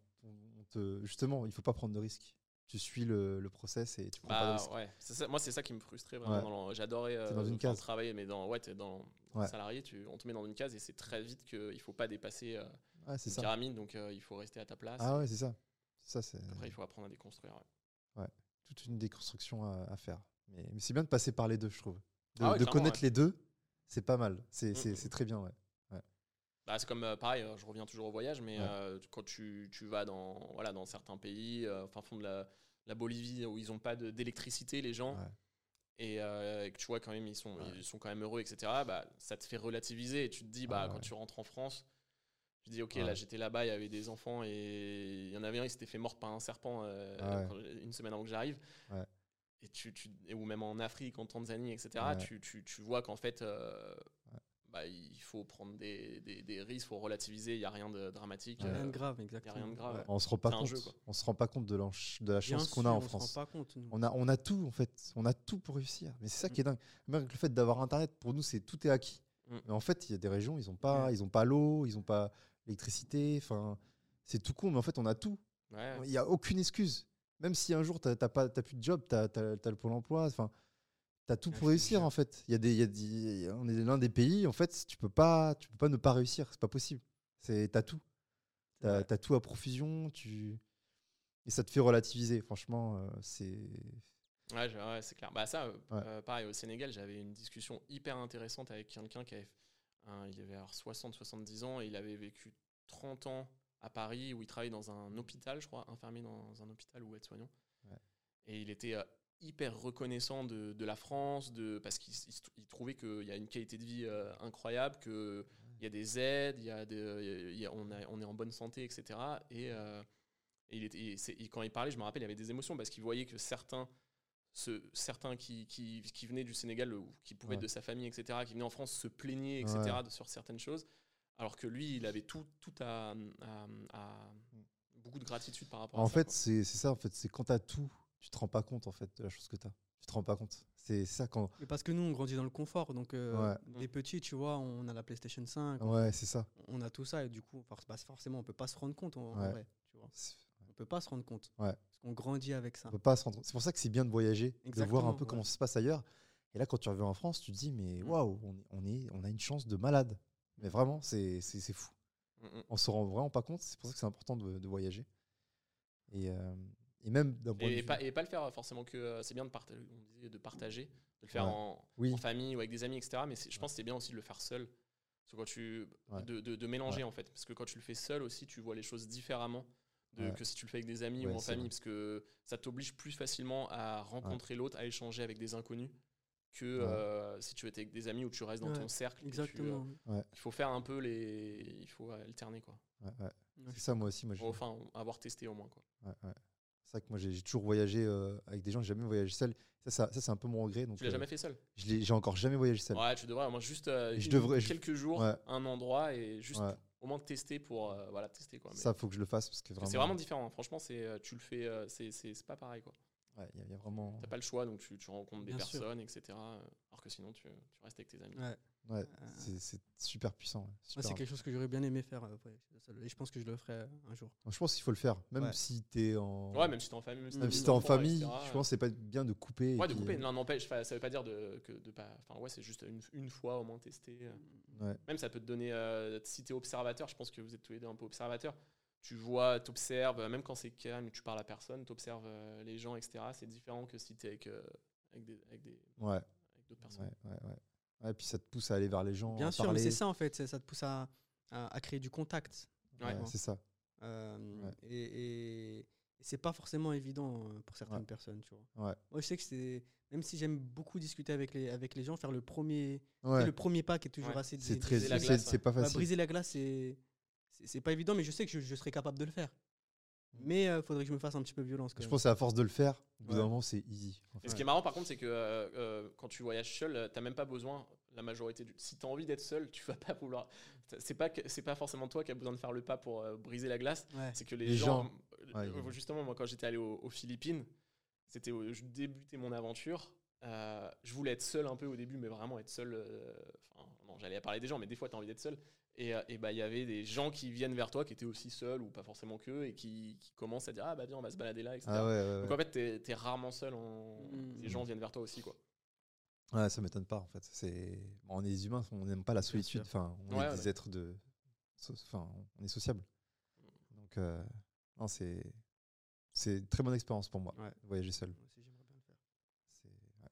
te, justement, il faut pas prendre de risques. Tu suis le, le process et tu prends pas de Bah, risques. ouais. C'est ça- moi, c'est ça qui me frustrait vraiment. Ouais. J'adorais euh, dans une enfin, case. travailler, mais dans, ouais, t'es dans, dans Ouais. salarié, tu, on te met dans une case et c'est très vite qu'il faut pas dépasser euh, C'est une ça. pyramide, donc euh, il faut rester à ta place. Ah ouais, c'est ça. Ça, c'est Après, il faut apprendre à déconstruire. ouais. toute une déconstruction à, à faire. Mais, mais c'est bien de passer par les deux, je trouve. De, Ah ouais, de clairement, connaître les deux, c'est pas mal. C'est Mm, c'est- mm. c'est très bien, ouais. Bah, c'est comme euh, pareil, euh, je reviens toujours au voyage, mais Ouais. euh, quand tu, tu vas dans, voilà, dans certains pays, euh, enfin fond de la, la Bolivie, où ils n'ont pas d'électricité, les gens, Ouais. et, et que tu vois quand même, ils sont, Ouais. ils sont quand même heureux, etc., bah, ça te fait relativiser et tu te dis, bah, Ah quand tu rentres en France, te dis, ok, Ouais. là j'étais là-bas, il y avait des enfants, et il y en avait un, il s'était fait mort par un serpent euh, Ah ouais. une semaine avant que j'arrive. Ouais. Et tu, tu, et ou même en Afrique, en Tanzanie, etc., Ouais. tu, tu, tu vois qu'en fait, euh, Ouais. bah, il faut prendre des, des, des risques, il faut relativiser, il n'y a rien de dramatique. Ouais. Rien euh, de grave, Il n'y a exactement. rien de grave. Ouais. On se rend pas compte. jeu, on se rend pas compte de la, de chance qu'on a en on se France. rend pas compte. On a, on a tout en fait. On a tout pour réussir. Mais c'est ça Mm. qui est dingue. Même le fait d'avoir Internet, pour nous, c'est tout est acquis. Mm. Mais en fait, il y a des régions, ils ont pas, Ouais. ils ont pas l'eau, ils ont pas l'électricité. Enfin, c'est tout con, mais en fait, on a tout. Ouais. Il n'y a aucune excuse. Même si un jour, tu n'as pas, t'as plus de job, tu as, le pôle emploi, enfin, tu as tout Ouais, pour réussir, en fait. Il y a des, y a des- on est l'un des pays, en fait, tu peux pas, tu peux pas ne pas réussir. C'est pas possible. Tu as tout. Tu Ouais. as, tout à profusion. Tu... Et ça te fait relativiser. Franchement, euh, c'est. Ouais, ouais, c'est clair. Bah ça, euh, Ouais. euh, pareil, au Sénégal, j'avais une discussion hyper intéressante avec quelqu'un qui avait, un- il avait 60-70 ans et il avait vécu 30 ans à Paris où il travaillait dans un hôpital, je crois, infirmier dans un hôpital ou aide-soignant. Ouais. Et il était euh, hyper reconnaissant de, de la France, de, parce qu'il il trouvait qu'il y a une qualité de vie euh, incroyable, qu'il y a des aides, il y a des, il y a- on, a- on est en bonne santé, etc. Et, euh, et il était, et c'est- et quand il parlait, je me rappelle, il y avait des émotions parce qu'il voyait que certains ce- certains qui, qui, qui venaient du Sénégal ou qui pouvaient être de sa famille, etc., qui venaient en France se plaignaient, etc., Ouais. de- sur certaines choses, alors que lui, il avait tout, tout à, à- à- beaucoup de gratitude par rapport à En ça. fait, quoi. c'est c'est ça. En fait, c'est quand tu as tout, tu te rends pas compte en fait de la chose que tu as. Tu te rends pas compte. C'est ça quand. Mais parce que nous, on grandit dans le confort. Donc, euh, Ouais. des petits, tu vois, on a la PlayStation 5, Ouais, c'est ça. on a tout ça. Et du coup, for- bah, forcément, on peut pas se rendre compte en, en Ouais. vrai. Tu vois. On peut pas se rendre compte. Ouais. Parce qu'on grandit avec ça. On peut pas se rendre. C'est pour ça que c'est bien de voyager, de voir un peu ouais. comment ça se passe ailleurs. Et là, quand tu reviens en France, tu te dis mais Mm. waouh, on, est- on est, on a une chance de malade. Mais vraiment, c'est fou. Mm, mm. On se rend vraiment pas compte. C'est pour ça que c'est important de, de voyager. Et, euh, et même d'un point de Et, vue. pas, et pas le faire forcément que euh, c'est bien de partager, on disait de partager, de le faire Ouais. en, Oui. en famille ou avec des amis, etc. Mais je pense que c'est bien aussi de le faire seul. Parce que quand tu, Ouais. de, de- de mélanger en fait. Parce que quand tu le fais seul aussi, tu vois les choses différemment de, Ouais. que si tu le fais avec des amis Ouais, ou en famille. vrai. Parce que ça t'oblige plus facilement à rencontrer l'autre, à échanger avec des inconnus que euh, si tu étais avec des amis où tu restes dans Ouais, ton cercle. tu, Exactement. euh, il faut faire un peu les. Il faut alterner quoi. Ouais, ouais. Ouais, C'est ça, moi aussi. Moi, Enfin, avoir testé au moins quoi. ouais, ouais. C'est vrai que moi, j'ai toujours voyagé euh, avec des gens. J'ai jamais voyagé seul. Ça, ça, ça, c'est un peu mon regret. Donc, Tu l'as euh, jamais fait seul? J'ai encore jamais voyagé seul. Ouais, tu devrais. Moi, juste euh, Je une- devrais- je- quelques jours, Ouais. un endroit et juste Ouais. Au moins tester pour euh, voilà tester quoi. Mais Ça, faut que je le fasse parce que vraiment. c'est vraiment différent. hein. Franchement, c'est euh, tu le fais, euh, c'est c'est c'est pas pareil quoi. Ouais, il y a- y, a vraiment. T'as pas le choix, donc tu, tu rencontres des Bien sûr. personnes, etc. Alors que sinon, tu, tu restes avec tes amis. Ouais. Ouais, Euh, c'est super puissant. c'est quelque chose que j'aurais bien aimé faire. euh. Et je pense que je le ferai euh, un jour. Je pense qu'il faut le faire, même Ouais. si t'es en. Ouais, même si t'es en famille, Même si t'es en famille, je pense que c'est pas bien de couper. Ouais, de couper, euh, l'un n'empêche. Ça veut pas dire de, que de pas. Enfin, ouais, c'est juste une, une fois au moins tester. Ouais. Même ça peut te donner. euh, si t'es observateur, je pense que vous êtes tous les deux un peu observateurs. Tu vois, t'observes, même quand c'est calme, tu parles à personne, t'observes les gens, etc. C'est différent que si t'es avec, euh, avec des, avec des, Ouais, avec d'autres ouais, personnes. ouais, ouais. Ouais, puis ça te pousse à aller vers les gens. Bien à sûr, mais c'est ça en fait. Ça te pousse à, à, à créer du contact. Ouais. C'est ça. Euh, Ouais. Et, et- et c'est pas forcément évident euh, pour certaines Ouais. personnes, tu vois. Ouais. Moi, je sais que c'est. Même si j'aime beaucoup discuter avec les, avec les gens, faire le premier, Ouais. le premier pas qui est toujours Ouais. assez C'est difficile. très, c'est glace, c'est pas Bah, facile. briser la glace, c'est c'est- c'est pas évident, mais je sais que je, je serais capable de le faire. Mais il faudrait que je me fasse un petit peu violence. Quand Je même. pense à force de le faire, au bout d'un Ouais. moment, c'est easy. en fait. Et ce qui est marrant par contre, c'est que euh, euh, quand tu voyages seul, euh, t'as même pas besoin. La majorité du. Si t'as envie d'être seul, tu vas pas vouloir. C'est pas que- c'est pas forcément toi qui as besoin de faire le pas pour euh, briser la glace. Ouais. C'est que les, Les gens. gens. euh, Ouais, justement, moi quand j'étais allé aux, aux Philippines, c'était au- je débutais mon aventure. euh, je voulais être seul un peu au début, mais vraiment être seul. euh, Enfin, non, j'allais parler des gens, mais des fois t'as envie d'être seul. Et, euh, et bah il y avait des gens qui viennent vers toi qui étaient aussi seuls ou pas forcément qu'eux et qui, qui commencent à dire ah bah viens on va se balader là etc. Ah ouais, ouais, Donc en fait, t'es es rarement seul. En... Mm. Les gens viennent vers toi aussi, quoi. Ouais, ça m'étonne pas en fait. C'est, bon, on est des humains, on n'aime pas la solitude. Enfin, on Ouais, est ouais. des êtres de, enfin, on est sociable. Donc, euh, non, c'est, c'est une très bonne expérience pour moi. Ouais. Voyager seul. Moi aussi, j'aimerais bien le faire. C'est, ouais,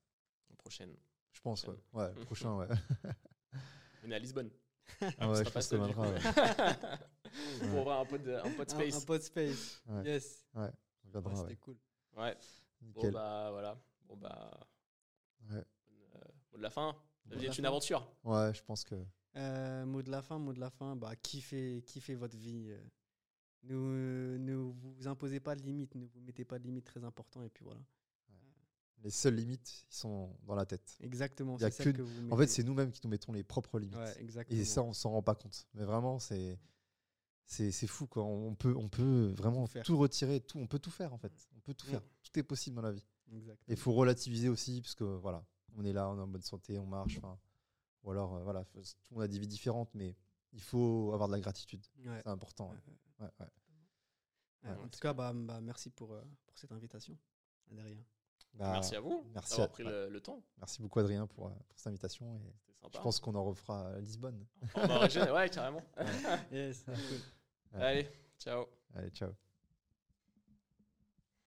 La prochaine. je pense, ouais. Prochaine. Ouais, prochain, ouais. On est à Lisbonne. Ah ouais, je pense coup. ouais. Pour ouvrir un pot de, un Un- space. Un, pot de space. Ouais. Yes. On Ouais, viendra, C'était ouais. cool. Ouais. Bon, Nickel. bah, voilà. Bon, bah. Ouais. euh, mot de la fin. La vie est une aventure. Ouais, je pense que. Euh, mot de la fin, mot de la fin, bah, kiffez, kiffez votre vie. euh. Ne, ne vous imposez pas de limites, ne vous mettez pas de limites très importantes, et puis voilà. Les seules limites, sont dans la tête. Exactement, Y a que- que vous En fait, c'est nous-mêmes qui nous mettons les propres limites. Ouais. Et ça, on s'en rend pas compte. Mais vraiment, c'est c'est c'est fou quoi. On peut on peut vraiment Tout faire. tout retirer, tout on peut tout faire en fait. On peut tout Mm. faire. Tout est possible dans la vie. Et il faut relativiser aussi parce que voilà, on est là, on est en bonne santé, on marche. Ou alors euh, voilà, tout le monde a des vies différentes, mais il faut avoir de la gratitude. Ouais. C'est important. En tout cas, bah, bah, merci pour, euh, pour cette invitation. Derrière. Bah, merci à vous merci d'avoir pris ouais. le, le temps. Merci beaucoup Adrien pour, euh, pour cette invitation et sympa. je pense qu'on en refera à Lisbonne. On va ouais, carrément. Yes, cool. Allez, ciao. Allez, ciao.